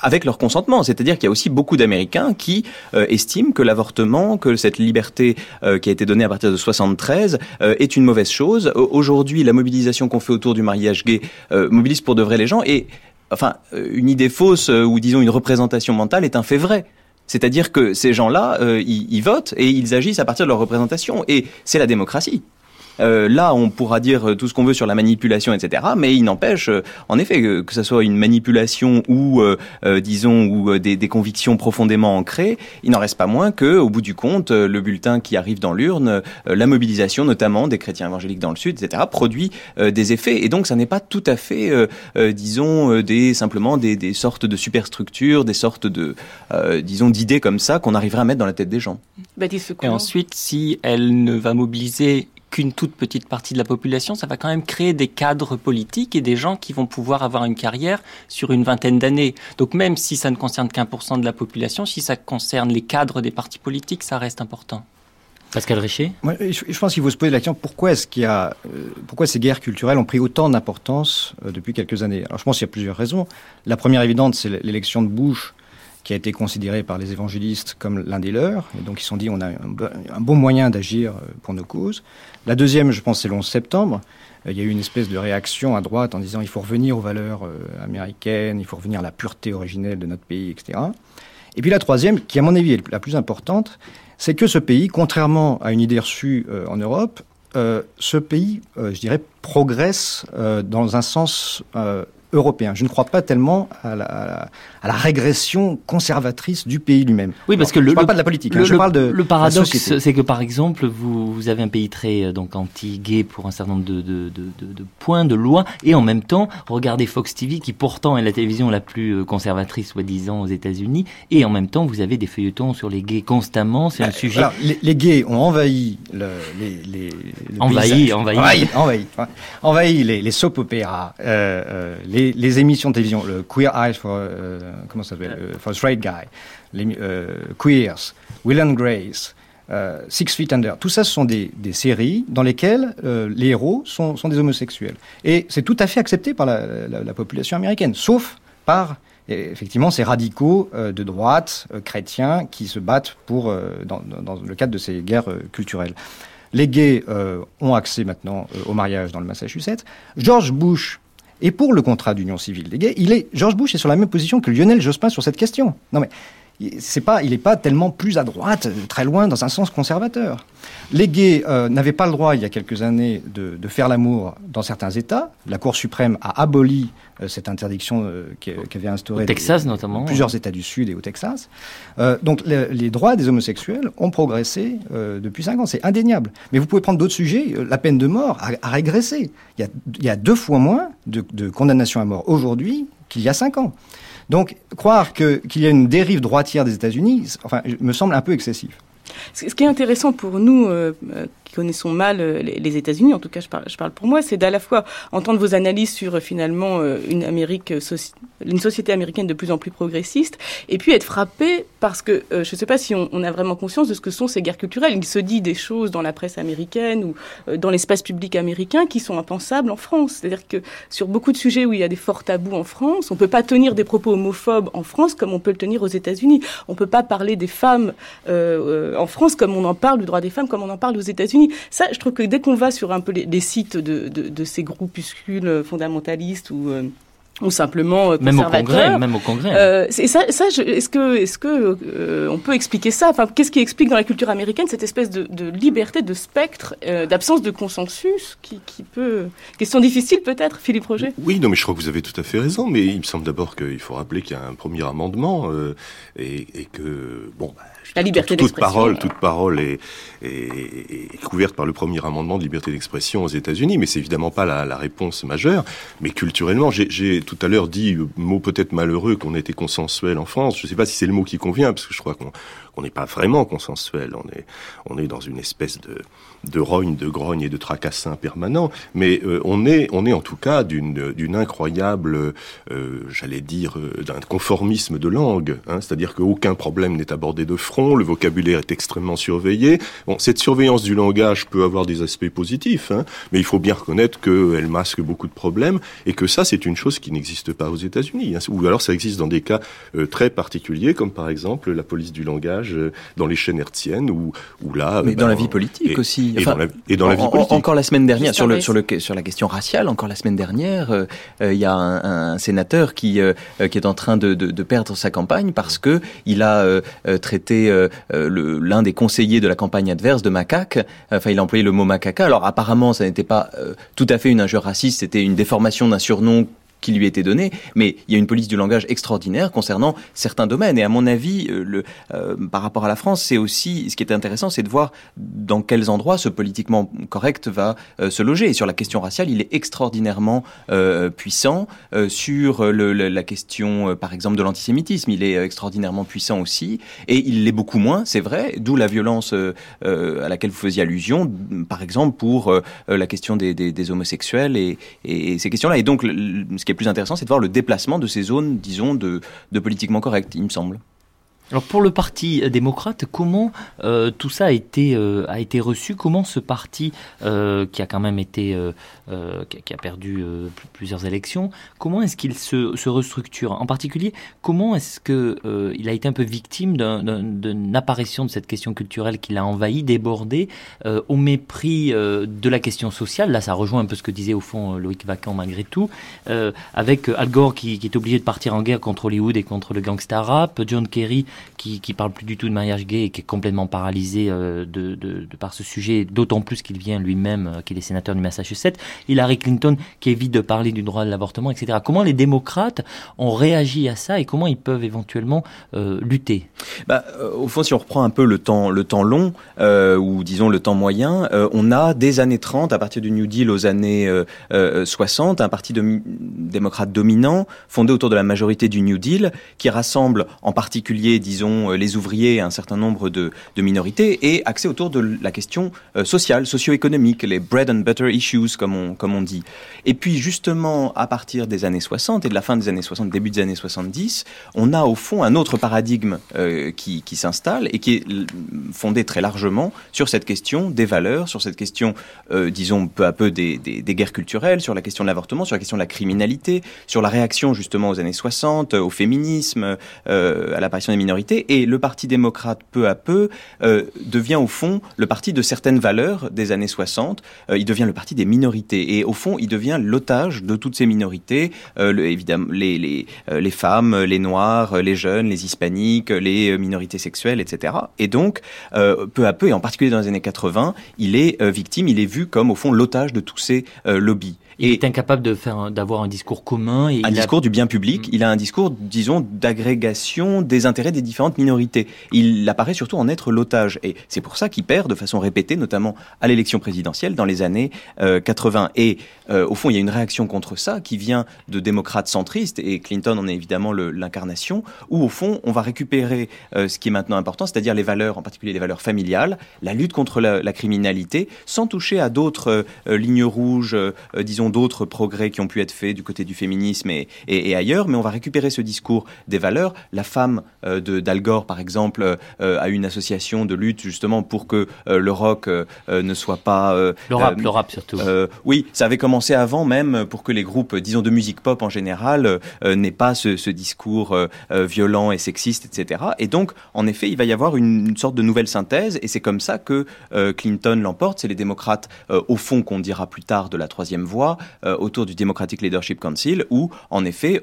avec leur consentement. C'est-à-dire qu'il y a aussi beaucoup d'Américains qui estiment que l'avortement, que cette liberté qui a été donnée à partir de 73 est une mauvaise chose. Aujourd'hui, la mobilisation qu'on fait autour du mariage gay mobilise pour de vrai les gens et enfin, euh, une idée fausse euh, ou disons une représentation mentale est un fait vrai. C'est-à-dire que ces gens-là, euh, ils votent et ils agissent à partir de leur représentation. Et c'est la démocratie. Euh, là, on pourra dire tout ce qu'on veut sur la manipulation, etc. Mais il n'empêche, euh, en effet, que, que ce soit une manipulation ou, euh, disons, ou des, des, convictions profondément ancrées, il n'en reste pas moins que, au bout du compte, le bulletin qui arrive dans l'urne, la mobilisation, notamment des chrétiens évangéliques dans le Sud, etc., produit des effets. Et donc, ça n'est pas tout à fait, disons, des simplement des, des, sortes de superstructures, des sortes de, disons, d'idées comme ça qu'on arriverait à mettre dans la tête des gens. Et ensuite, si elle ne va mobiliser qu'une toute petite partie de la population, ça va quand même créer des cadres politiques et des gens qui vont pouvoir avoir une carrière sur une vingtaine d'années. Donc même si ça ne concerne qu'un pour cent de la population, si ça concerne les cadres des partis politiques, ça reste important. Pascal Richer je, pense qu'il faut se poser la question pourquoi est-ce qu'il y a, euh, pourquoi ces guerres culturelles ont pris autant d'importance euh, depuis quelques années? Alors je pense qu'il y a plusieurs raisons. La première évidente, c'est l'élection de Bush qui a été considéré par les évangélistes comme l'un des leurs. Et donc ils se sont dit on a un, bon moyen d'agir euh, pour nos causes. La deuxième, je pense, c'est le 11 septembre. Euh, il y a eu une espèce de réaction à droite en disant il faut revenir aux valeurs euh, américaines, il faut revenir à la pureté originelle de notre pays, etc. Et puis la troisième, qui à mon avis est la plus importante, c'est que ce pays, contrairement à une idée reçue en Europe, ce pays, je dirais, progresse dans un sens européen. Je ne crois pas tellement à la, à la, régression conservatrice du pays lui-même. Oui, parce que le, je parle pas de la politique. Hein, le, je parle de le paradoxe, c'est que par exemple, vous, vous, avez un pays très euh, donc anti-gay pour un certain nombre de, de, de, de, points, de lois, et en même temps, regardez Fox TV, qui pourtant est la télévision la plus euh, conservatrice, soi-disant, aux États-Unis, et en même temps, vous avez des feuilletons sur les gays constamment. C'est un euh, sujet. Alors, les, gays ont envahi le, les, les, envahi, envahi, envahi, envahi, envahi, les, les soap opéras, euh, les les, émissions de télévision, le Queer Eyes for, euh, comment ça s'appelle, euh, for Straight Guy, les, euh, Queers, Will and Grace, Six Feet Under, tout ça, ce sont des, séries dans lesquelles les héros sont, des homosexuels. Et c'est tout à fait accepté par la, population américaine, sauf par effectivement ces radicaux de droite chrétiens qui se battent pour dans, dans, le cadre de ces guerres culturelles. Les gays ont accès maintenant au mariage dans le Massachusetts. George Bush et pour le contrat d'union civile des gays, il est, George Bush est sur la même position que Lionel Jospin sur cette question. Non mais, c'est pas, il n'est pas tellement plus à droite, très loin dans un sens conservateur. Les gays euh, n'avaient pas le droit, il y a quelques années, de, de faire l'amour dans certains États. La Cour suprême a aboli euh, cette interdiction euh, qu'avait instaurée au Texas notamment, plusieurs États du Sud et au Texas. donc les, les, droits des homosexuels ont progressé depuis cinq ans, c'est indéniable. Mais vous pouvez prendre d'autres sujets. La peine de mort a, a régressé. Il y a, il y a, deux fois moins de, de condamnations à mort aujourd'hui qu'il y a cinq ans. Donc, croire qu'il y a une dérive droitière des États-Unis, enfin, me semble un peu excessif. Ce qui est intéressant pour nous, euh, connaissons mal euh, les, États-Unis, en tout cas je parle, je parle pour moi, c'est d'à la fois entendre vos analyses sur euh, finalement une Amérique, une société américaine de plus en plus progressiste, et puis être frappé parce que je ne sais pas si on, a vraiment conscience de ce que sont ces guerres culturelles. Il se dit des choses dans la presse américaine ou dans l'espace public américain qui sont impensables en France. C'est-à-dire que sur beaucoup de sujets où il y a des forts tabous en France, on ne peut pas tenir des propos homophobes en France comme on peut le tenir aux États-Unis. On ne peut pas parler des femmes euh, en France comme on en parle du droit des femmes, comme on en parle aux États-Unis. Ça, je trouve que dès qu'on va sur un peu les, sites de, de, de, ces groupuscules fondamentalistes ou euh, ou simplement euh, même au congrès même au congrès. euh, et ça, ça est-ce que est-ce que euh, on peut expliquer ça? Enfin qu'est-ce qui explique dans la culture américaine cette espèce de, de liberté de spectre euh, d'absence de consensus qui, qui peut question difficile peut-être Philippe Roger? Oui non mais je crois que vous avez tout à fait raison mais il me semble d'abord qu'il faut rappeler qu'il y a un premier amendement euh, et, et, que bon bah, la liberté toute, toute parole toute parole est, est, est, couverte par le premier amendement de liberté d'expression aux États-Unis mais c'est évidemment pas la, la réponse majeure mais culturellement j'ai tout à l'heure dit, mot peut-être malheureux, qu'on était consensuel en France. Je ne sais pas si c'est le mot qui convient, parce que je crois qu'on n'est pas vraiment consensuel. On est, on est dans une espèce de, de rogne, de grogne et de tracassin permanent. Mais euh, on, est, on est en tout cas d'une incroyable, euh, j'allais dire, euh, d'un conformisme de langue. Hein, C'est-à-dire qu'aucun problème n'est abordé de front, le vocabulaire est extrêmement surveillé. Bon, cette surveillance du langage peut avoir des aspects positifs, hein, mais il faut bien reconnaître qu'elle masque beaucoup de problèmes et que ça, c'est une chose qui n'existe pas aux États-Unis. Hein, ou alors ça existe dans des cas euh, très particuliers, comme par exemple la police du langage euh, dans les chaînes hertziennes, ou où là. Mais ben, dans la vie politique et, aussi. Et, enfin, dans la, et dans la vie politique. Encore la semaine dernière, sur le, sur le sur la question raciale, encore la semaine dernière, euh, il y a un, un sénateur qui qui est en train de, de, de, perdre sa campagne parce que il a traité l'un des conseillers de la campagne adverse de macaque. Enfin, il a employé le mot macaca. Alors apparemment, ça n'était pas tout à fait une injure raciste, c'était une déformation d'un surnom qui lui était donné, mais il y a une police du langage extraordinaire concernant certains domaines. Et à mon avis, euh, le, euh, par rapport à la France, c'est aussi ce qui est intéressant, c'est de voir dans quels endroits ce politiquement correct va euh, se loger. Et sur la question raciale, il est extraordinairement puissant. Sur le, la question, par exemple, de l'antisémitisme, il est extraordinairement puissant aussi. Et il l'est beaucoup moins, c'est vrai. D'où la violence à laquelle vous faisiez allusion, par exemple pour la question des, homosexuels et, et, ces questions-là. Et donc, ce qui est plus intéressant, c'est de voir le déplacement de ces zones, disons, de, de politiquement correct, il me semble. Alors pour le parti démocrate, comment euh, tout ça a été euh, a été reçu? Comment ce parti euh, qui a quand même été euh, euh, qui, a, perdu euh, plusieurs élections, comment est-ce qu'il se, se, restructure? En particulier, comment est-ce que il a été un peu victime d'une apparition de cette question culturelle qui l'a envahi, débordé, au mépris de la question sociale? Là, ça rejoint un peu ce que disait au fond Loïc Vacan malgré tout, avec Al Gore qui, qui est obligé de partir en guerre contre Hollywood et contre le gangsta rap, John Kerry qui, qui parle plus du tout de mariage gay et qui est complètement paralysé euh, de, de, de, par ce sujet, d'autant plus qu'il vient lui-même, euh, qu'il est sénateur du Massachusetts. Hillary Clinton qui évite de parler du droit de l'avortement, etc. Comment les démocrates ont réagi à ça et comment ils peuvent éventuellement euh, lutter? Bah, euh, Au fond, si on reprend un peu le temps, le temps long, euh, ou disons le temps moyen, euh, on a des années 30, à partir du New Deal aux années 60, un parti démocrate dominant, fondé autour de la majorité du New Deal, qui rassemble en particulier, disons, les ouvriers un certain nombre de, minorités, et axé autour de la question sociale, socio-économique, les bread and butter issues, comme on, comme on dit. Et puis, justement, à partir des années 60 et de la fin des années 60, début des années 70, on a au fond un autre paradigme euh, qui, qui s'installe et qui est fondé très largement sur cette question des valeurs, sur cette question, euh, disons, peu à peu des, des, des guerres culturelles, sur la question de l'avortement, sur la question de la criminalité, sur la réaction, justement, aux années 60, au féminisme, euh, à l'apparition des minorités Et le Parti démocrate, peu à peu, euh, devient au fond le parti de certaines valeurs des années 60. il devient le parti des minorités. Et au fond, il devient l'otage de toutes ces minorités, le, évidemment les femmes, les noirs, les jeunes, les hispaniques, les minorités sexuelles, etc. Et donc, peu à peu, et en particulier dans les années 80, il est victime, il est vu comme au fond l'otage de tous ces lobbies. Il est incapable de faire, d'avoir un discours commun. Et un discours du bien public. Mm. Il a un discours, disons, d'agrégation des intérêts des différentes minorités. Il apparaît surtout en être l'otage. Et c'est pour ça qu'il perd de façon répétée, notamment à l'élection présidentielle dans les années 80. Euh, et euh, au fond, il y a une réaction contre ça qui vient de démocrates centristes, et Clinton en est évidemment l'incarnation, où au fond, on va récupérer euh, ce qui est maintenant important, c'est-à-dire les valeurs, en particulier les valeurs familiales, la lutte contre la, la criminalité, sans toucher à d'autres lignes rouges, disons, d'autres progrès qui ont pu être faits du côté du féminisme et, et, ailleurs, mais on va récupérer ce discours des valeurs. La femme euh, de d'Al Gore, par exemple, euh, a une association de lutte justement pour que euh, le rock ne soit pas... le rap, le rap surtout. oui, ça avait commencé avant même pour que les groupes, disons, de musique pop en général, n'aient pas ce, ce discours violent et sexiste, etc. Et donc, en effet, il va y avoir une, une sorte de nouvelle synthèse, et c'est comme ça que Clinton l'emporte. C'est les démocrates, au fond, qu'on dira plus tard de la troisième voie, euh, autour du Democratic Leadership Council, où en effet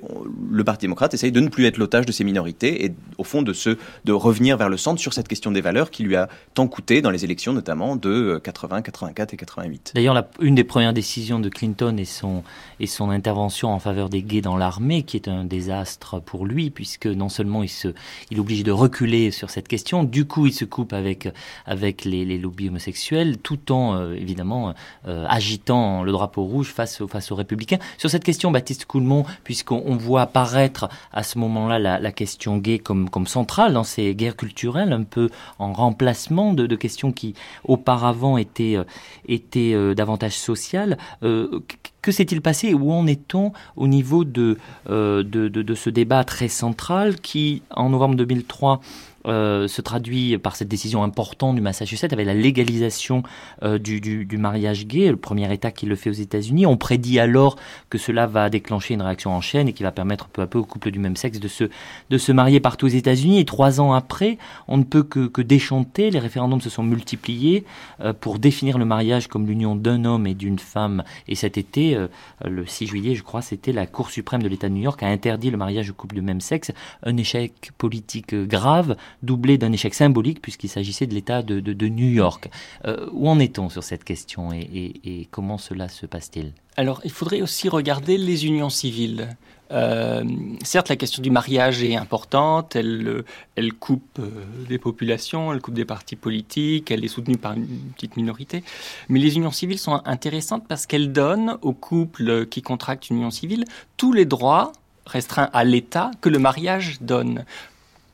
le Parti démocrate essaye de ne plus être l'otage de ces minorités et au fond de se de revenir vers le centre sur cette question des valeurs qui lui a tant coûté dans les élections notamment de 80, euh, 84 et 88. D'ailleurs, une des premières décisions de Clinton est son et son intervention en faveur des gays dans l'armée, qui est un désastre pour lui, puisque non seulement il se il oblige de reculer sur cette question, du coup il se coupe avec avec les, les lobbies homosexuels, tout en euh, évidemment agitant le drapeau rouge face face, aux républicains. Sur cette question, Baptiste Coulmont, puisqu'on voit apparaître à ce moment-là la, question gay comme, comme centrale dans ces guerres culturelles, un peu en remplacement de, questions qui auparavant étaient, euh, étaient euh, davantage sociales. Euh, que s'est-il passé Où en est-on au niveau de, de, de, ce débat très central qui, en novembre 2003, euh, se traduit par cette décision importante du Massachusetts avec la légalisation euh, du, du, mariage gay, le premier État qui le fait aux États-Unis. On prédit alors que cela va déclencher une réaction en chaîne et qui va permettre peu à peu aux couples du même sexe de se, de se marier partout aux États-Unis. Et trois ans après, on ne peut que, que déchanter. Les référendums se sont multipliés euh, pour définir le mariage comme l'union d'un homme et d'une femme. Et cet été, le 6 juillet, je crois, c'était la Cour suprême de l'État de New York a interdit le mariage aux couples de même sexe. Un échec politique grave doublé d'un échec symbolique puisqu'il s'agissait de l'État de, de, New York. Euh, où en est-on sur cette question et, et, comment cela se passe-t-il? Alors, il faudrait aussi regarder les unions civiles. Euh, certes, la question du mariage est importante, elle, elle coupe euh, des populations, elle coupe des partis politiques, elle est soutenue par une petite minorité, mais les unions civiles sont intéressantes parce qu'elles donnent aux couples qui contractent une union civile tous les droits restreints à l'État que le mariage donne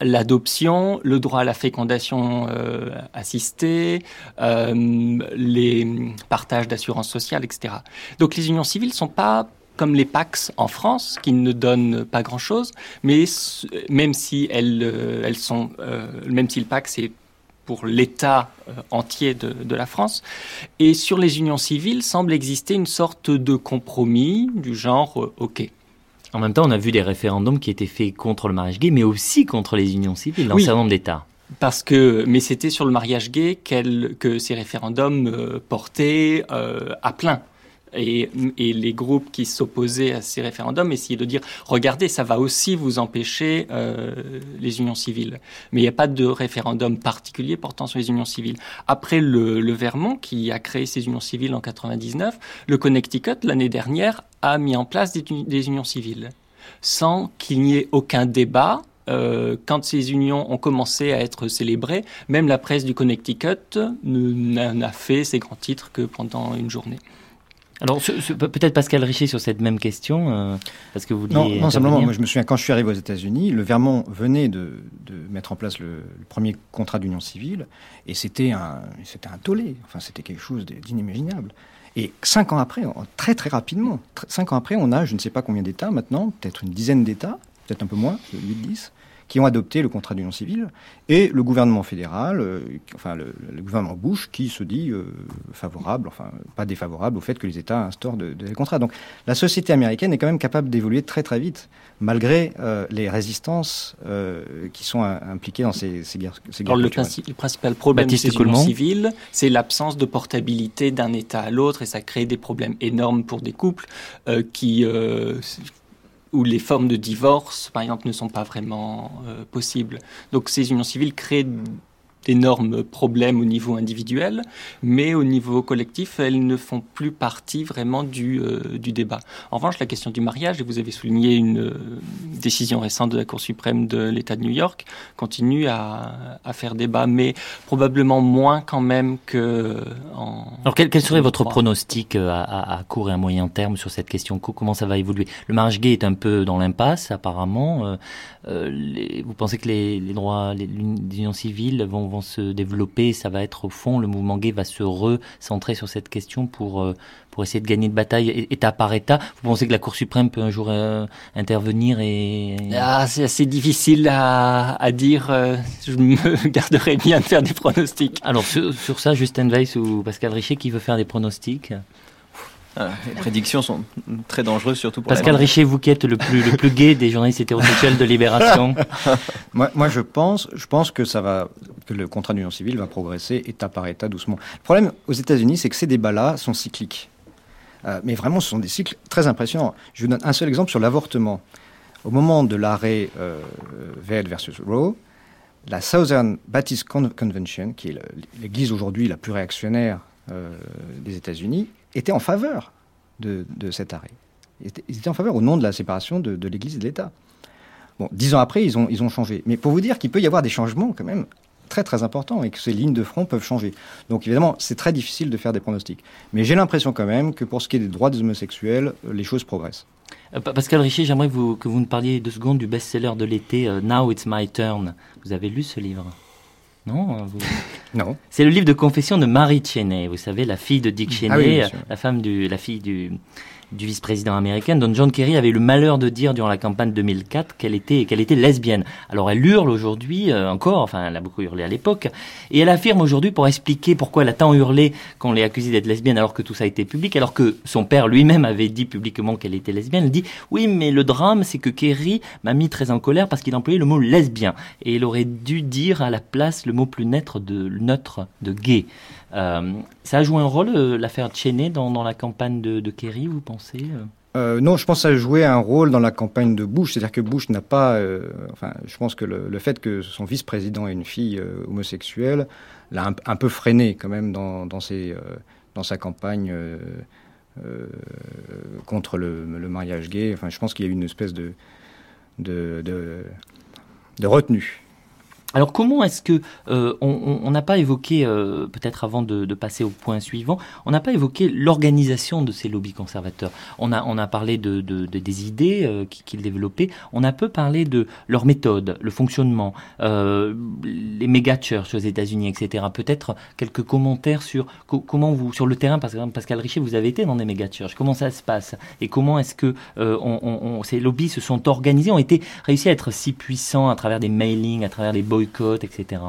l'adoption, le droit à la fécondation euh, assistée, euh, les partages d'assurance sociale, etc. Donc les unions civiles ne sont pas comme les PAX en France, qui ne donnent pas grand-chose, mais même si elles, euh, elles sont, même si le PAX est pour l'État entier de, de, la France. Et sur les unions civiles semble exister une sorte de compromis du genre, OK, en même temps, on a vu des référendums qui étaient faits contre le mariage gay, mais aussi contre les unions civiles dans un certain nombre d'États. Parce que, mais c'était sur le mariage gay que ces référendums euh, portaient euh, à plein. Et, les groupes qui s'opposaient à ces référendums essayaient de dire regardez, ça va aussi vous empêcher euh, les unions civiles. Mais il n'y a pas de référendum particulier portant sur les unions civiles. Après le, Vermont, qui a créé ces unions civiles en 99, le Connecticut, l'année dernière, a mis en place des, unions civiles sans qu'il n'y ait aucun débat euh, quand ces unions ont commencé à être célébrées, même la presse du Connecticut n'a fait ses grands titres que pendant une journée. Alors, peut-être Pascal Richer sur cette même question, euh, parce que vous Non, non simplement, moi je me souviens, quand je suis arrivé aux États-Unis, le Vermont venait de, de mettre en place le, premier contrat d'union civile, et c'était un, c'était un tollé, enfin c'était quelque chose d'inimaginable. Et cinq ans après, très très rapidement, cinq ans après, on a je ne sais pas combien d'États maintenant, peut-être une dizaine d'États, peut-être un peu moins, 8-10, qui ont adopté le contrat d'union civile, et le gouvernement fédéral, euh, enfin le, gouvernement Bush, qui se dit euh, favorable, enfin pas défavorable au fait que les États instaurent de, des contrats. Donc la société américaine est quand même capable d'évoluer très très vite, malgré euh, les résistances qui sont impliquées dans ces, ces guerres. Ces guerres Alors, le, principal problème de ces unions civiles, c'est l'absence de portabilité d'un État à l'autre, et ça crée des problèmes énormes pour des couples qui où les formes de divorce, par exemple, ne sont pas vraiment euh, possibles. Donc ces unions civiles créent d'énormes problèmes au niveau individuel, mais au niveau collectif, elles ne font plus partie vraiment du, euh, du débat. En revanche, la question du mariage, et vous avez souligné une euh, décision récente de la Cour suprême de l'État de New York, continue à, à, faire débat, mais probablement moins quand même que en... Alors quel, quel serait votre pronostic euh, à, à, court et à moyen terme sur cette question? Comment ça va évoluer? Le mariage gay est un peu dans l'impasse, apparemment. Euh, les, vous pensez que les, les droits, les, les unions civiles vont vont se développer. Ça va être au fond, le mouvement gay va se recentrer sur cette question pour euh, pour essayer de gagner de bataille État par État. Vous pensez que la Cour suprême peut un jour euh, intervenir et ah, c'est assez difficile à, à dire. Euh, je me garderai bien de faire des pronostics. Alors sur, sur ça, Justin Weiss ou Pascal Richer, qui veut faire des pronostics? Ah, les prédictions sont très dangereuses, surtout pour Pascal Richer, vous qui êtes le plus, le plus gay des journalistes hétérosexuels de Libération. moi, moi, je pense, je pense que ça va, que le contrat d'union civile va progresser état par état, doucement. Le problème aux États-Unis, c'est que ces débats-là sont cycliques. Euh, mais vraiment, ce sont des cycles très impressionnants. Je vous donne un seul exemple sur l'avortement. Au moment de l'arrêt euh, versus Roe, la Southern Baptist Convention, qui est l'église aujourd'hui la plus réactionnaire euh, des États-Unis, étaient en faveur de, cet arrêt. Ils étaient, en faveur au nom de la séparation de, l'Église et de l'État. Bon, dix ans après, ils ont, ils ont changé. Mais pour vous dire qu'il peut y avoir des changements quand même très très importants et que ces lignes de front peuvent changer. Donc évidemment, c'est très difficile de faire des pronostics. Mais j'ai l'impression quand même que pour ce qui est des droits des homosexuels, euh, les choses progressent. Euh, Pascal Richer, j'aimerais que vous, nous parliez deux secondes du best-seller de l'été, euh, Now It's My Turn. Vous avez lu ce livre? Non euh, Non. C'est le livre de confession de Marie Cheney, vous savez, la fille de Dick ah Cheney, la femme du, la fille du, du vice-président américain, dont John Kerry avait eu le malheur de dire durant la campagne 2004 qu'elle était, qu'elle était lesbienne. Alors elle hurle aujourd'hui euh, encore, enfin elle a beaucoup hurlé à l'époque, et elle affirme aujourd'hui pour expliquer pourquoi elle a tant hurlé qu'on l'ait accusée d'être lesbienne alors que tout ça a été public, alors que son père lui-même avait dit publiquement qu'elle était lesbienne. Elle dit oui, mais le drame c'est que Kerry m'a mis très en colère parce qu'il employait le mot lesbien et il aurait dû dire à la place le mot plus neutre de neutre de gay. Euh, ça a joué un rôle, euh, l'affaire Cheney, dans, la campagne de, Kerry, vous pensez euh? non, je pense que ça a joué un rôle dans la campagne de Bush. C'est-à-dire que Bush n'a pas. Enfin, je pense que le, fait que son vice-président ait une fille homosexuelle l'a un, peu freiné quand même dans, sa campagne contre le, mariage gay. Enfin, je pense qu'il y a eu une espèce de, de retenue. Alors comment est-ce que euh, on n'a pas évoqué, euh, peut-être avant de, de, passer au point suivant, on n'a pas évoqué l'organisation de ces lobbies conservateurs? On a, on a parlé de, de, de des idées euh, qu'ils développaient, on a peu parlé de leur méthode, le fonctionnement, euh, les méga churches aux États-Unis, etc. Peut-être quelques commentaires sur comment vous, sur le terrain, parce que Pascal Richer, vous avez été dans des méga churches, comment ça se passe? Et comment est-ce que euh, on, on, ces lobbies se sont organisés, ont été réussi à être si puissants à travers des mailings, à travers des etc.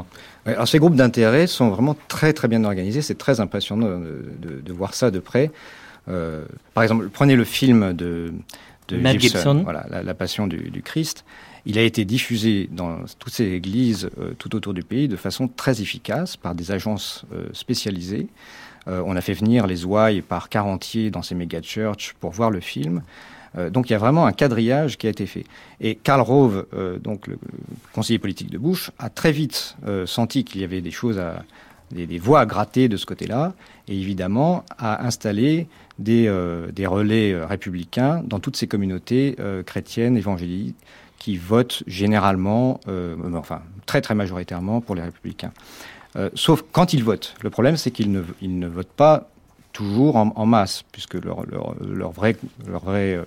Alors ces groupes d'intérêt sont vraiment très très bien organisés. C'est très impressionnant de, de, de, voir ça de près. Euh, par exemple, prenez le film de, de Gibson, Gibson, Voilà, la, la Passion du, du, Christ. Il a été diffusé dans toutes ces églises euh, tout autour du pays de façon très efficace par des agences euh, spécialisées. On a fait venir les ouailles par quarantiers dans ces méga churches pour voir le film. Euh, donc il y a vraiment un quadrillage qui a été fait. Et Karl Rove, euh, donc le conseiller politique de Bush, a très vite euh, senti qu'il y avait des choses à des, des voies à gratter de ce côté-là, et évidemment a installé des, relais républicains dans toutes ces communautés chrétiennes évangéliques qui votent généralement, enfin très très majoritairement pour les républicains. sauf quand ils votent. Le problème, c'est qu'ils ne, ils ne votent pas toujours en, en masse, puisque leur, leur, leur vrai, leur vrai euh,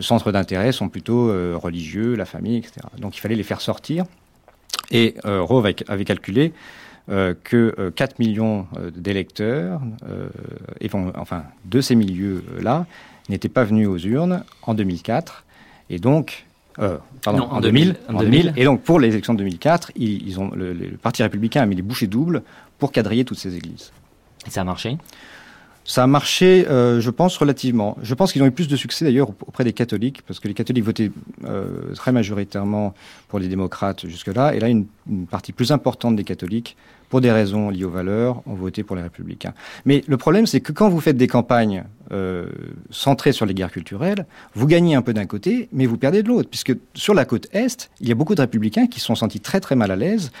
centre d'intérêt sont plutôt euh, religieux, la famille, etc. Donc il fallait les faire sortir. Et euh, Rove avait, calculé euh, que 4 euh, millions euh, d'électeurs, enfin de ces milieux-là, n'étaient pas venus aux urnes en 2004. Et donc, pardon, Non, en en 2000, 2000, en en 2000. 2000. Et donc pour les élections de 2004, ils, ils ont, le, le Parti républicain a mis les bouchées doubles pour quadriller toutes ces églises. Et ça a marché? Ça a marché, euh, je pense, relativement. Je pense qu'ils ont eu plus de succès d'ailleurs auprès des catholiques, parce que les catholiques votaient euh, très majoritairement pour les démocrates jusque-là, et là, une, une partie plus importante des catholiques, pour des raisons liées aux valeurs, ont voté pour les républicains. Mais le problème, c'est que quand vous faites des campagnes euh, centrées sur les guerres culturelles, vous gagnez un peu d'un côté, mais vous perdez de l'autre, puisque sur la côte Est, il y a beaucoup de républicains qui se sont sentis très très mal à l'aise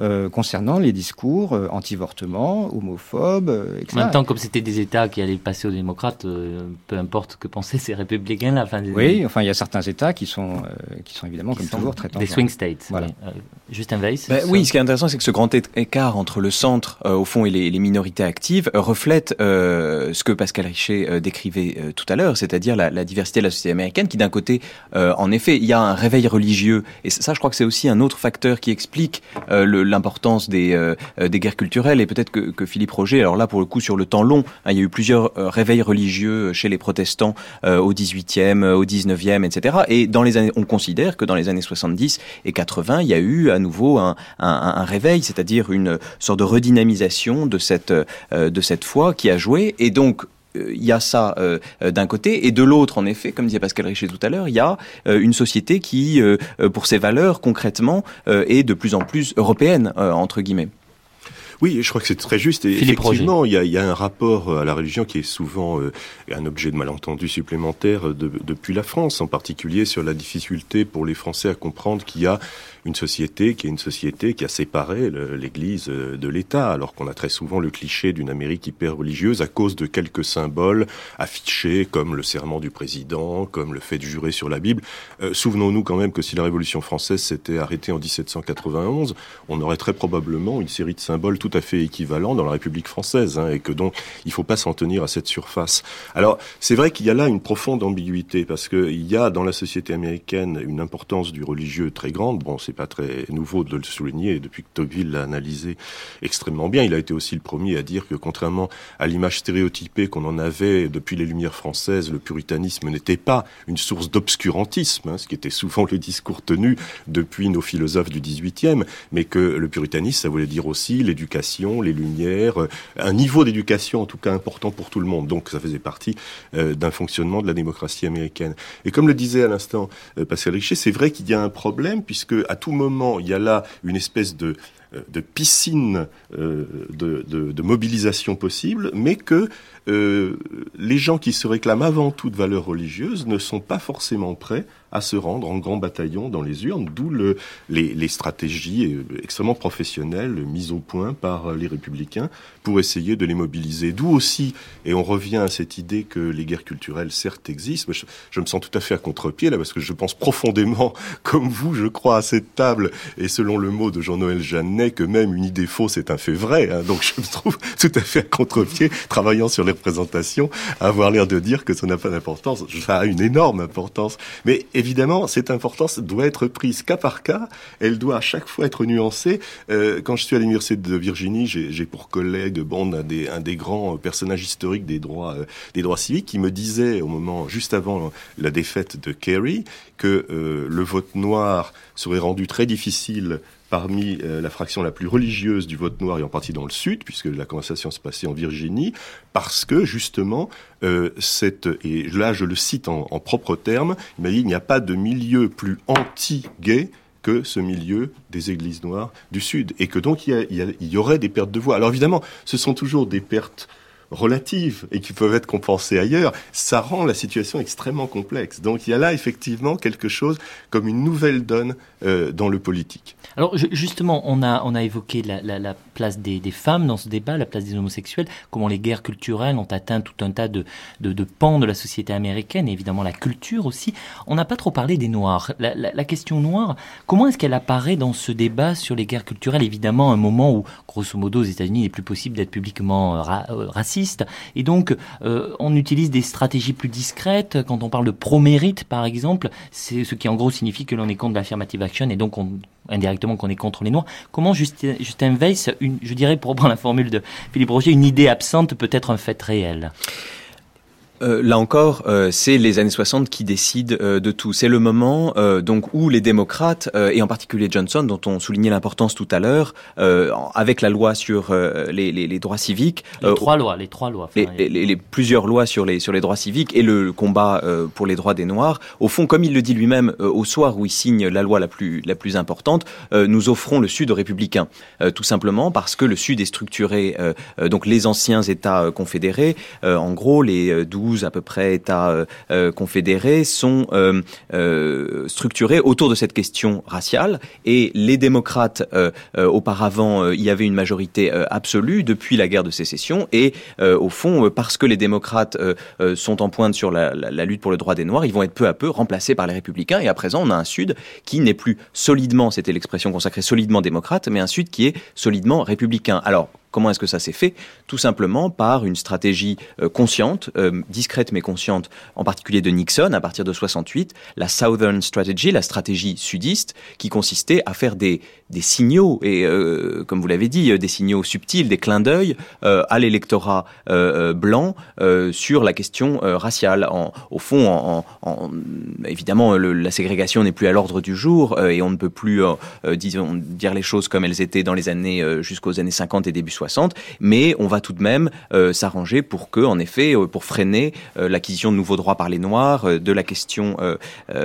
euh, concernant les discours euh, anti-avortement, homophobes, euh, etc. En même temps, comme c'était des États qui allaient passer aux démocrates, euh, peu importe ce que pensaient ces républicains-là. Enfin, des- Oui, enfin, il y a certains États qui sont, euh, qui sont évidemment, qui comme sont toujours, très Des swing states. Voilà. oui. Euh, Justin Weiss Ben oui, ce qui est intéressant, c'est que ce grand écart entre le centre, euh, au fond, et les, les minorités actives reflète euh, ce que Pascal Richer euh, décrivait euh, tout à l'heure, c'est-à-dire la, la diversité de la société américaine, qui d'un côté, euh, en effet, il y a un réveil religieux, et ça, je crois que c'est aussi un autre facteur qui explique euh, le- l'importance des, euh, euh, des guerres culturelles, et peut-être que, que Philippe Roger, alors là, pour le coup, sur le temps long, hein, il y a eu plusieurs euh, réveils religieux chez les protestants au 18e, euh, au 19e, etc. Et dans les on considère que dans les années 70 et 80, il y a eu à nouveau un, un, réveil, c'est-à-dire une sorte de redynamisation de cette, de cette foi qui a joué. Et donc, il y a ça euh, euh, d'un côté, et de l'autre, en effet, comme disait Pascal Richer tout à l'heure, il y a euh, une société qui, euh, euh, pour ses valeurs, concrètement, euh, est de plus en plus européenne, euh, entre guillemets. Oui, je crois que c'est très juste. Et Philippe effectivement, il y, a, il y a un rapport euh, à la religion qui est souvent euh, un objet de malentendu supplémentaire euh, de- depuis la France, en particulier sur la difficulté pour les Français à comprendre qu'il y a une société qui est une société qui a séparé l'Église euh, de l'État, alors qu'on a très souvent le cliché d'une Amérique hyper religieuse à cause de quelques symboles affichés comme le serment du président, comme le fait de jurer sur la Bible. Euh, Souvenons-nous quand même que si la Révolution française s'était arrêtée en 1791, on aurait très probablement une série de symboles tout à fait équivalents dans la République française, hein, et que donc il ne faut pas s'en tenir à cette surface. Alors c'est vrai qu'il y a là une profonde ambiguïté parce qu'il y a dans la société américaine une importance du religieux très grande. Bon, c'est pas très nouveau de le souligner depuis que Tocqueville l'a analysé extrêmement bien. Il a été aussi le premier à dire que contrairement à l'image stéréotypée qu'on en avait depuis les Lumières françaises, le puritanisme n'était pas une source d'obscurantisme, hein, ce qui était souvent le discours tenu depuis nos philosophes du XVIIIe, mais que le puritanisme, ça voulait dire aussi l'éducation, les Lumières, euh, un niveau d'éducation en tout cas important pour tout le monde. Donc ça faisait partie euh, d'un fonctionnement de la démocratie américaine. Et comme le disait à l'instant euh, Pascal Richer, c'est vrai qu'il y a un problème puisque à tout moment il y a là une espèce de piscine de mobilisation possible, mais que euh, les gens qui se réclament avant tout de valeurs religieuses ne sont pas forcément prêts à se rendre en grand bataillon dans les urnes, d'où le, les, les stratégies euh, extrêmement professionnelles mises au point par les républicains pour essayer de les mobiliser. D'où aussi, et on revient à cette idée que les guerres culturelles certes existent, mais je, je me sens tout à fait à contre-pied là, parce que je pense profondément, comme vous, je crois, à cette table, et selon le mot de Jean-Noël Jeannet, que même une idée fausse est un fait vrai. hein. donc je me trouve tout à fait à contre-pied, travaillant sur les représentations, à avoir l'air de dire que ça n'a pas d'importance. Ça a une énorme importance. Mais évidemment, cette importance doit être prise cas par cas. Elle doit à chaque fois être nuancée. Euh, quand je suis à l'université de Virginie, j'ai pour collègue Bond un des, un des grands personnages historiques des droits, euh, des droits civiques qui me disait au moment juste avant la défaite de Kerry que euh, le vote noir serait rendu très difficile parmi euh, la fraction la plus religieuse du vote noir et en partie dans le sud, puisque la conversation se passait en Virginie, parce que justement, euh, et là je le cite en, propres termes, il il n'y a pas de milieu plus anti-gay que ce milieu des églises noires du Sud, et que donc il y aurait des pertes de voix. Alors évidemment, ce sont toujours des pertes relatives et qui peuvent être compensées ailleurs, ça rend la situation extrêmement complexe. Donc il y a là effectivement quelque chose comme une nouvelle donne euh, dans le politique. Alors ju- justement, on a, on a évoqué la, la- la place des, des femmes dans ce débat, la place des homosexuels, comment les guerres culturelles ont atteint tout un tas de, de, de pans de la société américaine, et évidemment la culture aussi. On n'a pas trop parlé des Noirs. La, la- question noire, comment est-ce qu'elle apparaît dans ce débat sur les guerres culturelles? Évidemment, un moment où, grosso modo, aux États-Unis, il n'est plus possible d'être publiquement euh, ra- euh, et donc euh, on utilise des stratégies plus discrètes. Quand on parle de pro-mérite, par exemple, c'est ce qui en gros signifie que l'on est contre l'affirmative action, et donc on, indirectement qu'on est contre les Noirs. Comment Justin, Justin Weiss, je dirais pour reprendre la formule de Philippe Roger, une idée absente peut être un fait réel? Euh, là encore, euh, c'est les années 60 qui décident euh, de tout. C'est le moment donc où les démocrates et en particulier Johnson, dont on soulignait l'importance tout à l'heure, avec la loi sur les, les, les, droits civiques, les trois lois, les trois lois, les, les, plusieurs lois sur les sur les droits civiques et le combat pour les droits des Noirs. Au fond, comme il le dit lui-même, au soir où il signe la loi la plus la plus importante, nous offrons le Sud aux républicains, tout simplement parce que le Sud est structuré, donc les anciens États confédérés, en gros les 12 à peu près États euh, euh, confédérés sont euh, structurés autour de cette question raciale. Et les démocrates, auparavant, y avait une majorité absolue depuis la guerre de sécession. Et au fond, parce que les démocrates sont en pointe sur la, la, lutte pour le droit des Noirs, ils vont être peu à peu remplacés par les républicains. Et à présent, on a un Sud qui n'est plus solidement, c'était l'expression consacrée, solidement démocrate, mais un Sud qui est solidement républicain. Alors, Comment est-ce que ça s'est fait Tout simplement par une stratégie euh, consciente, euh, discrète mais consciente, en particulier de Nixon à partir de 68, la Southern Strategy, la stratégie sudiste, qui consistait à faire des, signaux, et euh, comme vous l'avez dit, des signaux subtils, des clins d'œil à l'électorat blanc sur la question raciale. Au fond, en, en, évidemment, la ségrégation n'est plus à l'ordre du jour et on ne peut plus, dire les choses comme elles étaient dans les années jusqu'aux années 50 et début 60 mais on va tout de même euh, s'arranger pour que, en effet, euh, pour freiner euh, l'acquisition de nouveaux droits par les Noirs, de la question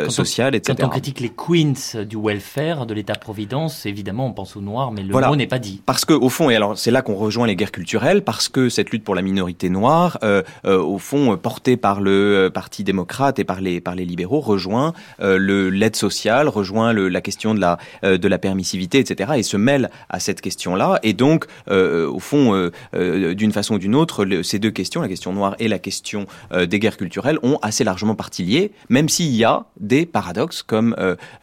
sociale, etc. Quand on critique les queens du welfare, de l'État-providence, évidemment, on pense aux Noirs, mais le mot n'est pas dit. Parce que, au fond, et alors c'est là qu'on rejoint les guerres culturelles, parce que cette lutte pour la minorité noire, au fond, portée par le Parti démocrate et par les par les libéraux, rejoint le l'aide sociale, rejoint le, la question de la de la permissivité, etc. et se mêle à cette question-là. Et donc, au fond, euh, euh, d'une façon ou d'une autre, ces deux questions, la question noire et la question euh, des guerres culturelles, ont assez largement partie liée, même s'il y a des paradoxes comme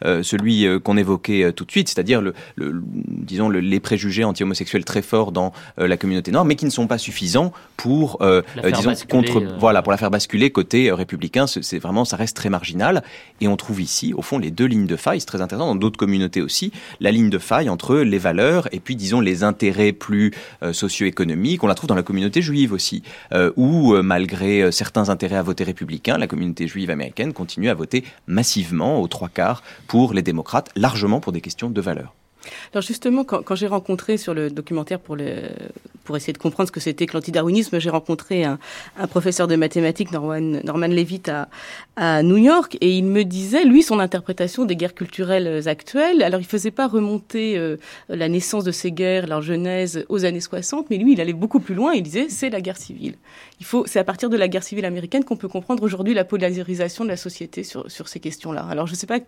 celui qu'on évoquait tout de suite, c'est-à-dire le, disons les préjugés anti-homosexuels très forts dans la communauté noire, mais qui ne sont pas suffisants pour disons contre voilà pour la faire basculer côté républicain. C'est vraiment ça reste très marginal et on trouve ici au fond les deux lignes de faille, c'est très intéressant dans d'autres communautés aussi, la ligne de faille entre les valeurs et puis disons les intérêts plus euh, socio-économique. On la trouve dans la communauté juive aussi, euh, où euh, malgré certains intérêts à voter républicain, la communauté juive américaine continue à voter massivement aux trois quarts pour les démocrates, largement pour des questions de valeur. Alors justement, quand, j'ai rencontré sur le documentaire pour, pour essayer de comprendre ce que c'était que l'antidarwinisme, j'ai rencontré un, un, professeur de mathématiques, Norman, Norman Levitt, à, à, New York, et il me disait, lui, son interprétation des guerres culturelles actuelles, alors il faisait pas remonter euh, la naissance de ces guerres, leur genèse aux années 60, mais lui, il allait beaucoup plus loin, il disait, c'est la guerre civile. Il faut, c'est à partir de la guerre civile américaine qu'on peut comprendre aujourd'hui la polarisation de la société sur, sur ces questions-là. Alors je ne sais pas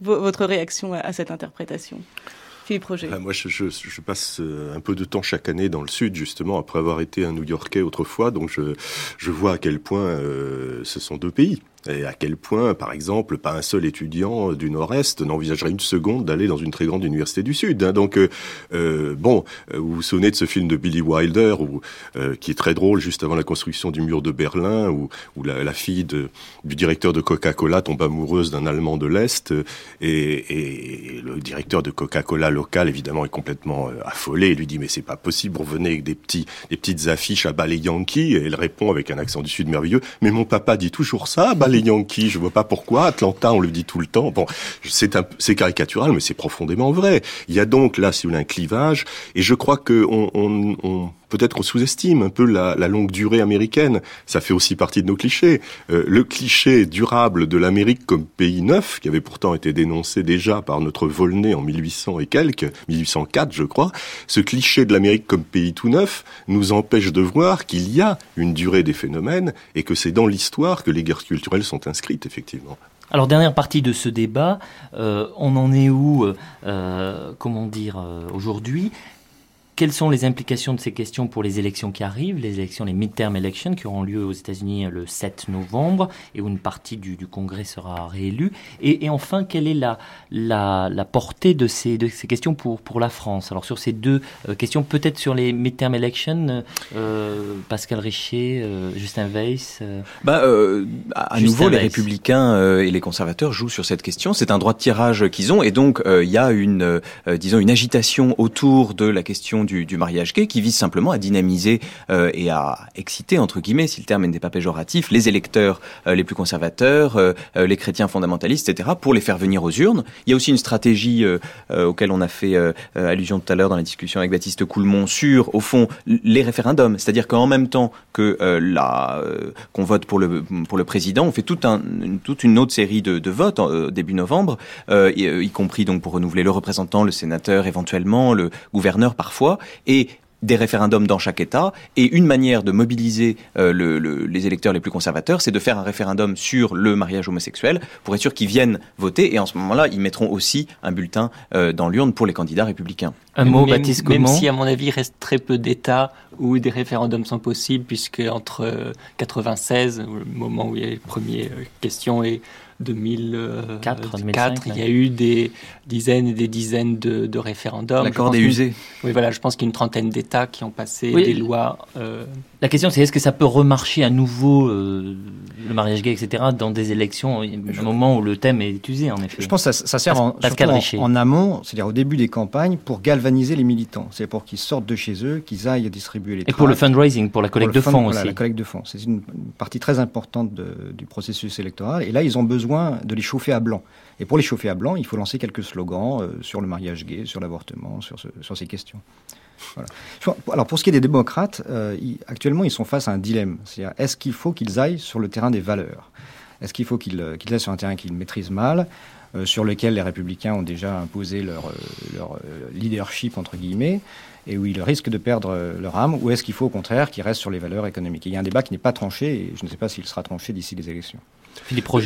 votre réaction à cette interprétation. Moi, je, passe euh, un peu de temps chaque année dans le sud, justement, après avoir été un New-Yorkais autrefois. Donc, je, je vois à quel point euh, ce sont deux pays. Et à quel point, par exemple, pas un seul étudiant du Nord-Est n'envisagerait une seconde d'aller dans une très grande université du Sud. Hein. Donc, euh, euh bon, euh, vous vous souvenez de ce film de Billy Wilder, qui est très drôle, juste avant la construction du mur de Berlin, où, la, fille du directeur de Coca-Cola tombe amoureuse d'un Allemand de l'Est, et, le directeur de Coca-Cola local, évidemment, est complètement affolé, et lui dit, mais c'est pas possible, revenez avec des, petits, petites affiches à ballet Yankee, et elle répond avec un accent du Sud merveilleux, mais mon papa dit toujours ça, les Yankees, je vois pas pourquoi. Atlanta, on le dit tout le temps. Bon, c'est caricatural, mais c'est profondément vrai. Il y a donc là, si un clivage, et je crois que on, on, on peut-être qu'on sous-estime un peu la, longue durée américaine. Ça fait aussi partie de nos clichés. Euh, le cliché durable de l'Amérique comme pays neuf, qui avait pourtant été dénoncé déjà par notre Volney en 1800 et quelques, 1804 je crois, ce cliché de l'Amérique comme pays tout neuf nous empêche de voir qu'il y a une durée des phénomènes et que c'est dans l'histoire que les guerres culturelles sont inscrites, effectivement. Alors dernière partie de ce débat, euh, on en est où, euh, comment dire, aujourd'hui? Quelles sont les implications de ces questions pour les élections qui arrivent, les élections, les midterm elections qui auront lieu aux États-Unis le 7 novembre et où une partie du, du Congrès sera réélue et, et, enfin, quelle est la, la, la portée de ces, de ces questions pour, pour la France? Alors sur ces deux euh, questions, peut-être sur les midterm elections, euh, Pascal Richer, euh, Justin Weiss bah, À Justin nouveau, Weiss. les républicains et les conservateurs jouent sur cette question. C'est un droit de tirage qu'ils ont et donc il y a une, disons, une agitation autour de la question du, mariage gay qui vise simplement à dynamiser euh, et à exciter, entre guillemets, si le terme n'est pas péjoratif, les électeurs euh, les plus conservateurs, euh, les chrétiens fondamentalistes, etc., pour les faire venir aux urnes. Il y a aussi une stratégie auquel on a fait allusion tout à l'heure dans la discussion avec Baptiste Coulmont sur, au fond, les référendums. C'est-à-dire qu'en même temps que la qu'on vote pour le pour le président, on fait tout un, toute une autre série de, votes début novembre, y compris donc pour renouveler le représentant, le sénateur éventuellement, le gouverneur parfois, et des référendums dans chaque État. Et une manière de mobiliser euh, le, les électeurs les plus conservateurs, c'est de faire un référendum sur le mariage homosexuel pour être sûr qu'ils viennent voter. Et en ce moment-là, ils mettront aussi un bulletin euh, dans l'urne pour les candidats républicains. Un mot, même, Baptiste Même si, à mon avis, il reste très peu d'États où des référendums sont possibles, puisque entre 96, euh, le moment où il y a les premières questions, et 2004, 2004 il y a eu des dizaines et des dizaines de, de référendums. L'accord est usé. Oui, voilà, je pense qu'il y a une trentaine d'États qui ont passé des lois. Euh... La question, c'est est-ce que ça peut remarcher à nouveau euh, le mariage gay, etc., dans des élections, au moment où le thème est usé, en effet? Je pense que ça, ça sert en, en, en, amont, c'est-à-dire au début des campagnes, pour galvaniser les militants. C'est pour qu'ils sortent de chez eux, qu'ils aillent distribuer les Et pour le fundraising, pour la collecte de fonds aussi. la collecte de fonds. C'est une, partie très importante de, du processus électoral. Et là, ils ont besoin de les chauffer à blanc. Et pour les chauffer à blanc, il faut lancer quelques slogans euh, sur le mariage gay, sur l'avortement, sur, ce, sur ces questions. Alors pour ce qui est des démocrates, euh, actuellement ils sont face à un dilemme. C'est-à-dire est-ce qu'il faut qu'ils aillent sur le terrain des valeurs? Est-ce qu'il faut qu'ils qu aillent sur un terrain qu'ils maîtrisent mal euh, sur lequel les républicains ont déjà imposé leur, euh, euh, leadership, entre guillemets, et où ils risquent de perdre leur âme, ou est-ce qu'il faut au contraire qu'ils restent sur les valeurs économiques? Il y a un débat qui n'est pas tranché, et je ne sais pas s'il sera tranché d'ici les élections.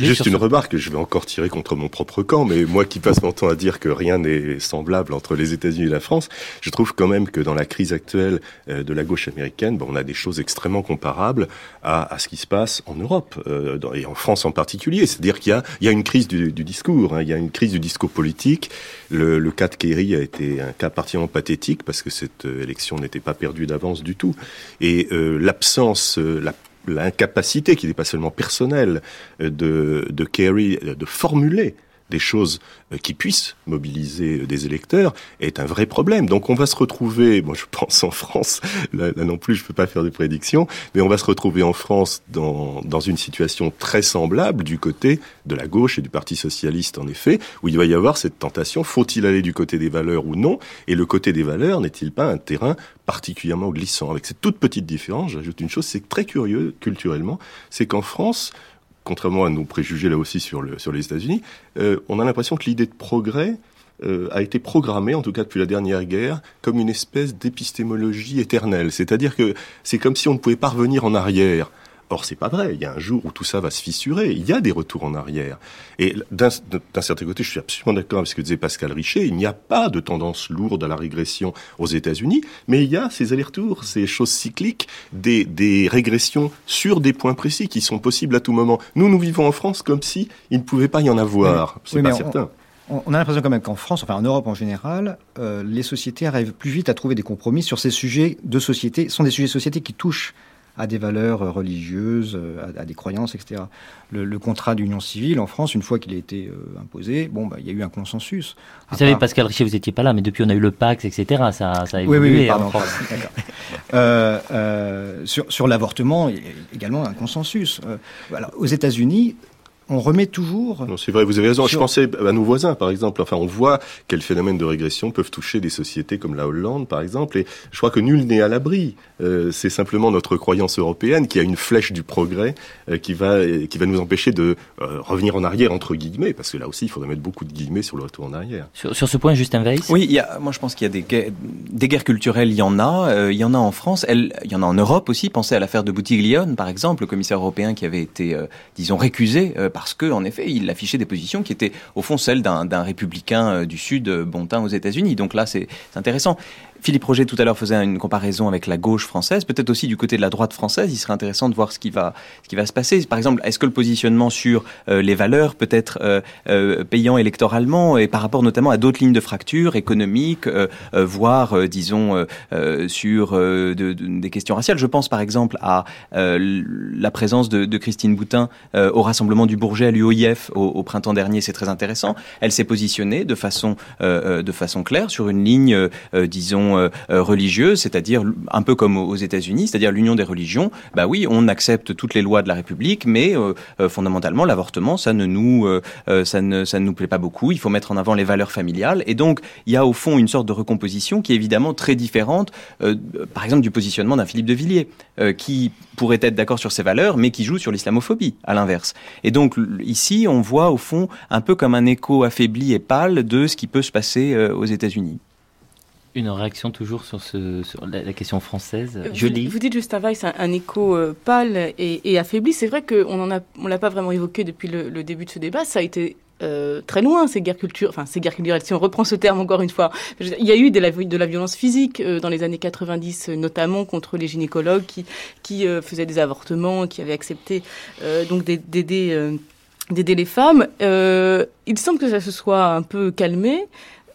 Juste une remarque, je vais encore tirer contre mon propre camp, mais moi qui passe mon temps à dire que rien n'est semblable entre les États-Unis et la France, je trouve quand même que dans la crise actuelle euh, de la gauche américaine, bon, on a des choses extrêmement comparables à, à, ce qui se passe en Europe euh, et en France en particulier. C'est-à-dire qu'il y, y a, une crise du, du discours, hein, il y a une crise du discours politique. Le, le, cas de Kerry a été un cas particulièrement pathétique parce que cette euh, élection n'était pas perdue d'avance du tout. Et euh, l'absence, la l'incapacité, qui n'est pas seulement personnelle, euh, de, de Kerry de formuler des choses euh, qui puissent mobiliser euh, des électeurs est un vrai problème. Donc on va se retrouver, moi je pense en France, là, non plus je peux pas faire de prédictions, mais on va se retrouver en France dans, dans une situation très semblable du côté de la gauche et du Parti socialiste en effet, où il va y avoir cette tentation, faut-il aller du côté des valeurs ou non? Et le côté des valeurs n'est-il pas un terrain particulièrement glissant? Avec cette toute petite différence, j'ajoute une chose, c'est très curieux culturellement, c'est qu'en France, contrairement à nos préjugés là aussi sur, sur les États-Unis, euh, on a l'impression que l'idée de progrès euh, a été programmée, en tout cas depuis la dernière guerre, comme une espèce d'épistémologie éternelle. C'est-à-dire que c'est comme si on ne pouvait pas revenir en arrière. Or, c'est pas vrai. Il y a un jour où tout ça va se fissurer. Il y a des retours en arrière. Et d'un certain côté, je suis absolument d'accord avec ce que disait Pascal Richet. Il n'y a pas de tendance lourde à la régression aux États-Unis, mais il y a ces allers-retours, ces choses cycliques, des, des régressions sur des points précis qui sont possibles à tout moment. Nous, nous vivons en France comme si il ne pouvait pas y en avoir. C'est oui, pas certain. On, on a l'impression quand même qu'en France, enfin en Europe en général, euh, les sociétés arrivent plus vite à trouver des compromis sur ces sujets de société. Ce sont des sujets de société qui touchent à des valeurs religieuses, à, à des croyances, etc. Le, le contrat d'union civile en France, une fois qu'il a été euh, imposé, bon, bah, il y a eu un consensus. Vous savez, part... Pascal Richer, vous n'étiez pas là, mais depuis on a eu le Pax, etc. Ça, ça a évolué. Oui, oui, oui pardon. pardon euh, euh, sur sur l'avortement, également un consensus. Euh, alors, aux États-Unis, on remet toujours. Non, c'est vrai, vous avez raison. Sur... Je pensais à nos voisins, par exemple. Enfin, on voit quels phénomènes de régression peuvent toucher des sociétés comme la Hollande, par exemple. Et je crois que nul n'est à l'abri. Euh, c'est simplement notre croyance européenne qui a une flèche du progrès euh, qui va qui va nous empêcher de euh, revenir en arrière entre guillemets, parce que là aussi, il faudrait mettre beaucoup de guillemets sur le retour en arrière. Sur, sur ce point, Justin Weiss? Oui, il y a, moi je pense qu'il y a des guerres, des guerres culturelles. Il y en a. Euh, il y en a en France. Elle, il y en a en Europe aussi. Pensez à l'affaire de Boutiglione, par exemple, le commissaire européen qui avait été, euh, disons, récusé parce que, en effet, il affichait des positions qui étaient au fond celles d'un républicain du Sud bon teint aux États-Unis. Donc là, c'est intéressant. Philippe Roger tout à l'heure faisait une comparaison avec la gauche française, peut-être aussi du côté de la droite française. Il serait intéressant de voir ce qui va, ce qui va se passer. Par exemple, est-ce que le positionnement sur euh, les valeurs peut être euh, euh, payant électoralement et par rapport notamment à d'autres lignes de fracture économiques, voire, disons, sur de, de, des questions raciales? Je pense par exemple à la présence de, de Christine Boutin au rassemblement du Bourget à l'UOIF au, au, printemps dernier. C'est très intéressant. Elle s'est positionnée de façon, de façon claire sur une ligne, disons, religions religieuses, c'est-à-dire un peu comme aux États-Unis, c'est-à-dire l'union des religions. Bah oui, on accepte toutes les lois de la République, mais fondamentalement, l'avortement, ça ne nous, ça ne, ça ne nous plaît pas beaucoup. Il faut mettre en avant les valeurs familiales, et donc il y a au fond une sorte de recomposition qui est évidemment très différente, par exemple du positionnement d'un Philippe de Villiers, qui pourrait être d'accord sur ses valeurs, mais qui joue sur l'islamophobie, à l'inverse. Et donc ici, on voit au fond un peu comme un écho affaibli et pâle de ce qui peut se passer euh, aux États-Unis. Une réaction toujours sur, ce, sur la, question française. Vous, vous dites Justin Weiss un, un écho euh, pâle et, affaibli. C'est vrai qu'on en a, on l'a pas vraiment évoqué depuis le, le, début de ce débat. Ça a été euh, très loin, ces guerres culturelles, enfin ces guerres culturelles, si on reprend ce terme encore une fois. Il y a eu de la, de la violence physique euh, dans les années 90, notamment contre les gynécologues qui, qui faisaient des avortements, qui avaient accepté donc d'aider les femmes. il semble que ça se soit un peu calmé.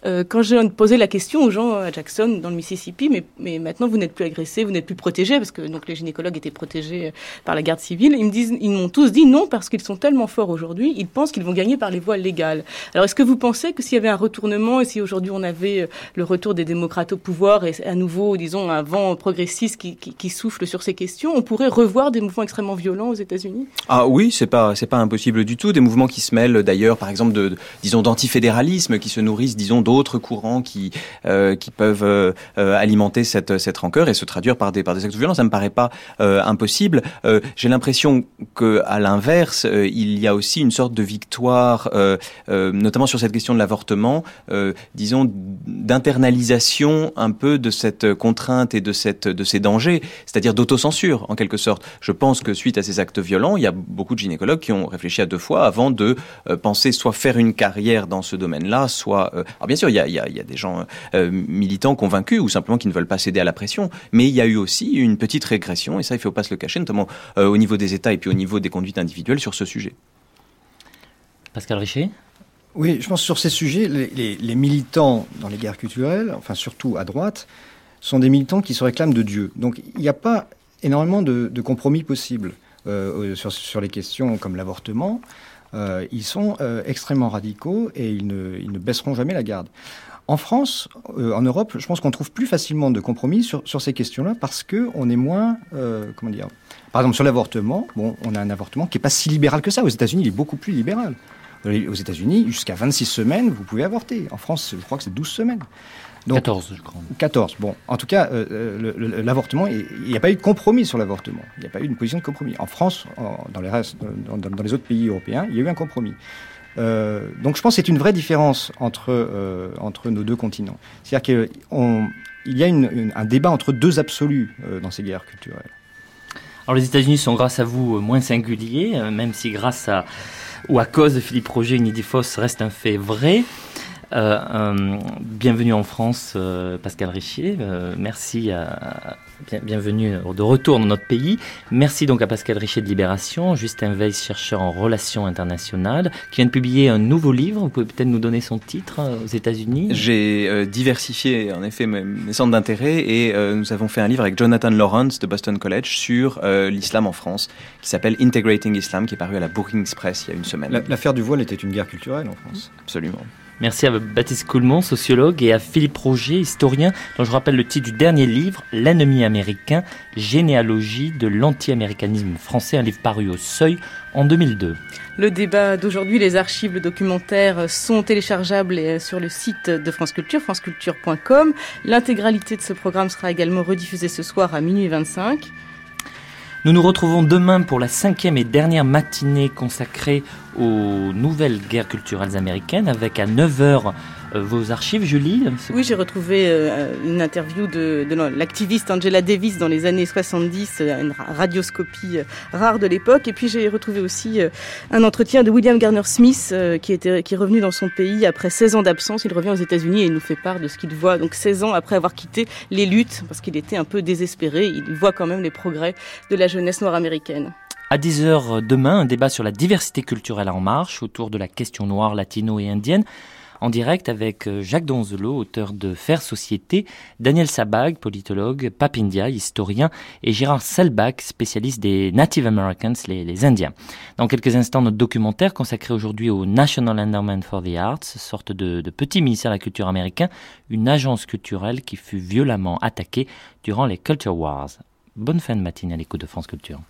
Euh, quand j'ai posé la question aux gens à Jackson, dans le Mississippi, mais, maintenant vous n'êtes plus agressés, vous n'êtes plus protégés, parce que donc les gynécologues étaient protégés euh, par la garde civile, ils me disent, ils m'ont tous dit non parce qu'ils sont tellement forts aujourd'hui, ils pensent qu'ils vont gagner par les voies légales. Alors est-ce que vous pensez que s'il y avait un retournement et si aujourd'hui on avait euh, le retour des démocrates au pouvoir et à nouveau, disons, un vent progressiste qui, souffle sur ces questions, on pourrait revoir des mouvements extrêmement violents aux États-Unis? Ah oui, c'est pas c'est pas impossible du tout. Des mouvements qui se mêlent d'ailleurs, par exemple, disons d'antifédéralisme, qui se nourrissent, disons d'autres courants qui euh, qui peuvent euh, euh, alimenter cette cette rancœur et se traduire par des par des actes de violence. Ça me paraît pas impossible. J'ai l'impression que à l'inverse, il y a aussi une sorte de victoire, notamment sur cette question de l'avortement, disons d'internalisation un peu de cette contrainte et de cette de ces dangers, c'est-à-dire d'autocensure en quelque sorte. Je pense que suite à ces actes violents, il y a beaucoup de gynécologues qui ont réfléchi à deux fois avant de penser soit faire une carrière dans ce domaine-là, soit sûr il y a, il y a, il y a des gens euh, militants convaincus ou simplement qui ne veulent pas céder à la pression. Mais il y a eu aussi une petite régression, et ça, il ne faut pas se le cacher, notamment euh, au niveau des États et puis au niveau des conduites individuelles sur ce sujet. Pascal Richer? Oui, je pense que sur ces sujets, les, les, les, militants dans les guerres culturelles, enfin surtout à droite, sont des militants qui se réclament de Dieu. Donc il n'y a pas énormément de, de compromis possibles euh, sur, sur, les questions comme l'avortement. Euh, ils sont euh, extrêmement radicaux et ils ne, ils ne, baisseront jamais la garde. En France, euh, en Europe, je pense qu'on trouve plus facilement de compromis sur, sur ces questions-là parce que on est moins, euh, comment dire, par exemple sur l'avortement. Bon, on a un avortement qui est pas si libéral que ça. Aux États-Unis, il est beaucoup plus libéral. Aux États-Unis, jusqu'à 26 semaines, vous pouvez avorter. En France, je crois que c'est 12 semaines. Donc, 14, je crois. 14. Bon, en tout cas, euh, l'avortement, il n'y a pas eu de compromis sur l'avortement. Il n'y a pas eu une position de compromis. En France, en, dans, les restes, dans, dans, les autres pays européens, il y a eu un compromis. Euh, donc je pense que c'est une vraie différence entre, euh, entre nos deux continents. C'est-à-dire qu'il y a une, une, un débat entre deux absolus euh, dans ces guerres culturelles. Alors les États-Unis sont grâce à vous moins singuliers, euh, même si grâce à ou à cause de Philippe Roger, une idée fausse reste un fait vrai. Euh, euh, bienvenue en France, euh, Pascal Richier. Euh, merci à, bien, bienvenue de retour dans notre pays. Merci donc à Pascal Richier de Libération, Justin Weiss, chercheur en relations internationales, qui vient de publier un nouveau livre. Vous pouvez peut-être nous donner son titre aux États-Unis. J'ai diversifié en effet mes, mes centres d'intérêt et nous avons fait un livre avec Jonathan Lawrence de Boston College sur l'islam en France, qui s'appelle Integrating Islam, qui est paru à la Brookings Press il y a une semaine. L'affaire du voile était une guerre culturelle en France. Absolument. Merci à Baptiste Coulmont, sociologue, et à Philippe Roger, historien, dont je rappelle le titre du dernier livre, L'ennemi américain, généalogie de l'anti-américanisme français, un livre paru au Seuil en 2002. Le débat d'aujourd'hui, les archives, le documentaire sont téléchargeables sur le site de France Culture, franceculture.com. L'intégralité de ce programme sera également rediffusée ce soir à minuit 25. Nous nous retrouvons demain pour la cinquième et dernière matinée consacrée aux nouvelles guerres culturelles américaines avec à 9h euh, vos archives, Julie Oui, j'ai retrouvé euh, une interview de, de l'activiste Angela Davis dans les années 70, euh, une radioscopie rare de l'époque. Et puis j'ai retrouvé aussi un entretien de William Garner Smith qui, était, qui est revenu dans son pays après 16 ans d'absence. Il revient aux États-Unis et il nous fait part de ce qu'il voit. Donc 16 ans après avoir quitté les luttes, parce qu'il était un peu désespéré, il voit quand même les progrès de la jeunesse noire américaine. À 10h demain, un débat sur la diversité culturelle en marche autour de la question noire, latino et indienne. En direct avec euh, Jacques Donzelot, auteur de Faire Société, Daniel Sabag, politologue, Papindia, historien, et Gérard Selbach, spécialiste des Native Americans, les, Indiens. Dans quelques instants, notre documentaire consacré aujourd'hui au National Endowment for the Arts, sorte de, de petit ministère de la culture américain, une agence culturelle qui fut violemment attaquée durant les Culture Wars. Bonne fin de matinée à l'écoute de France Culture.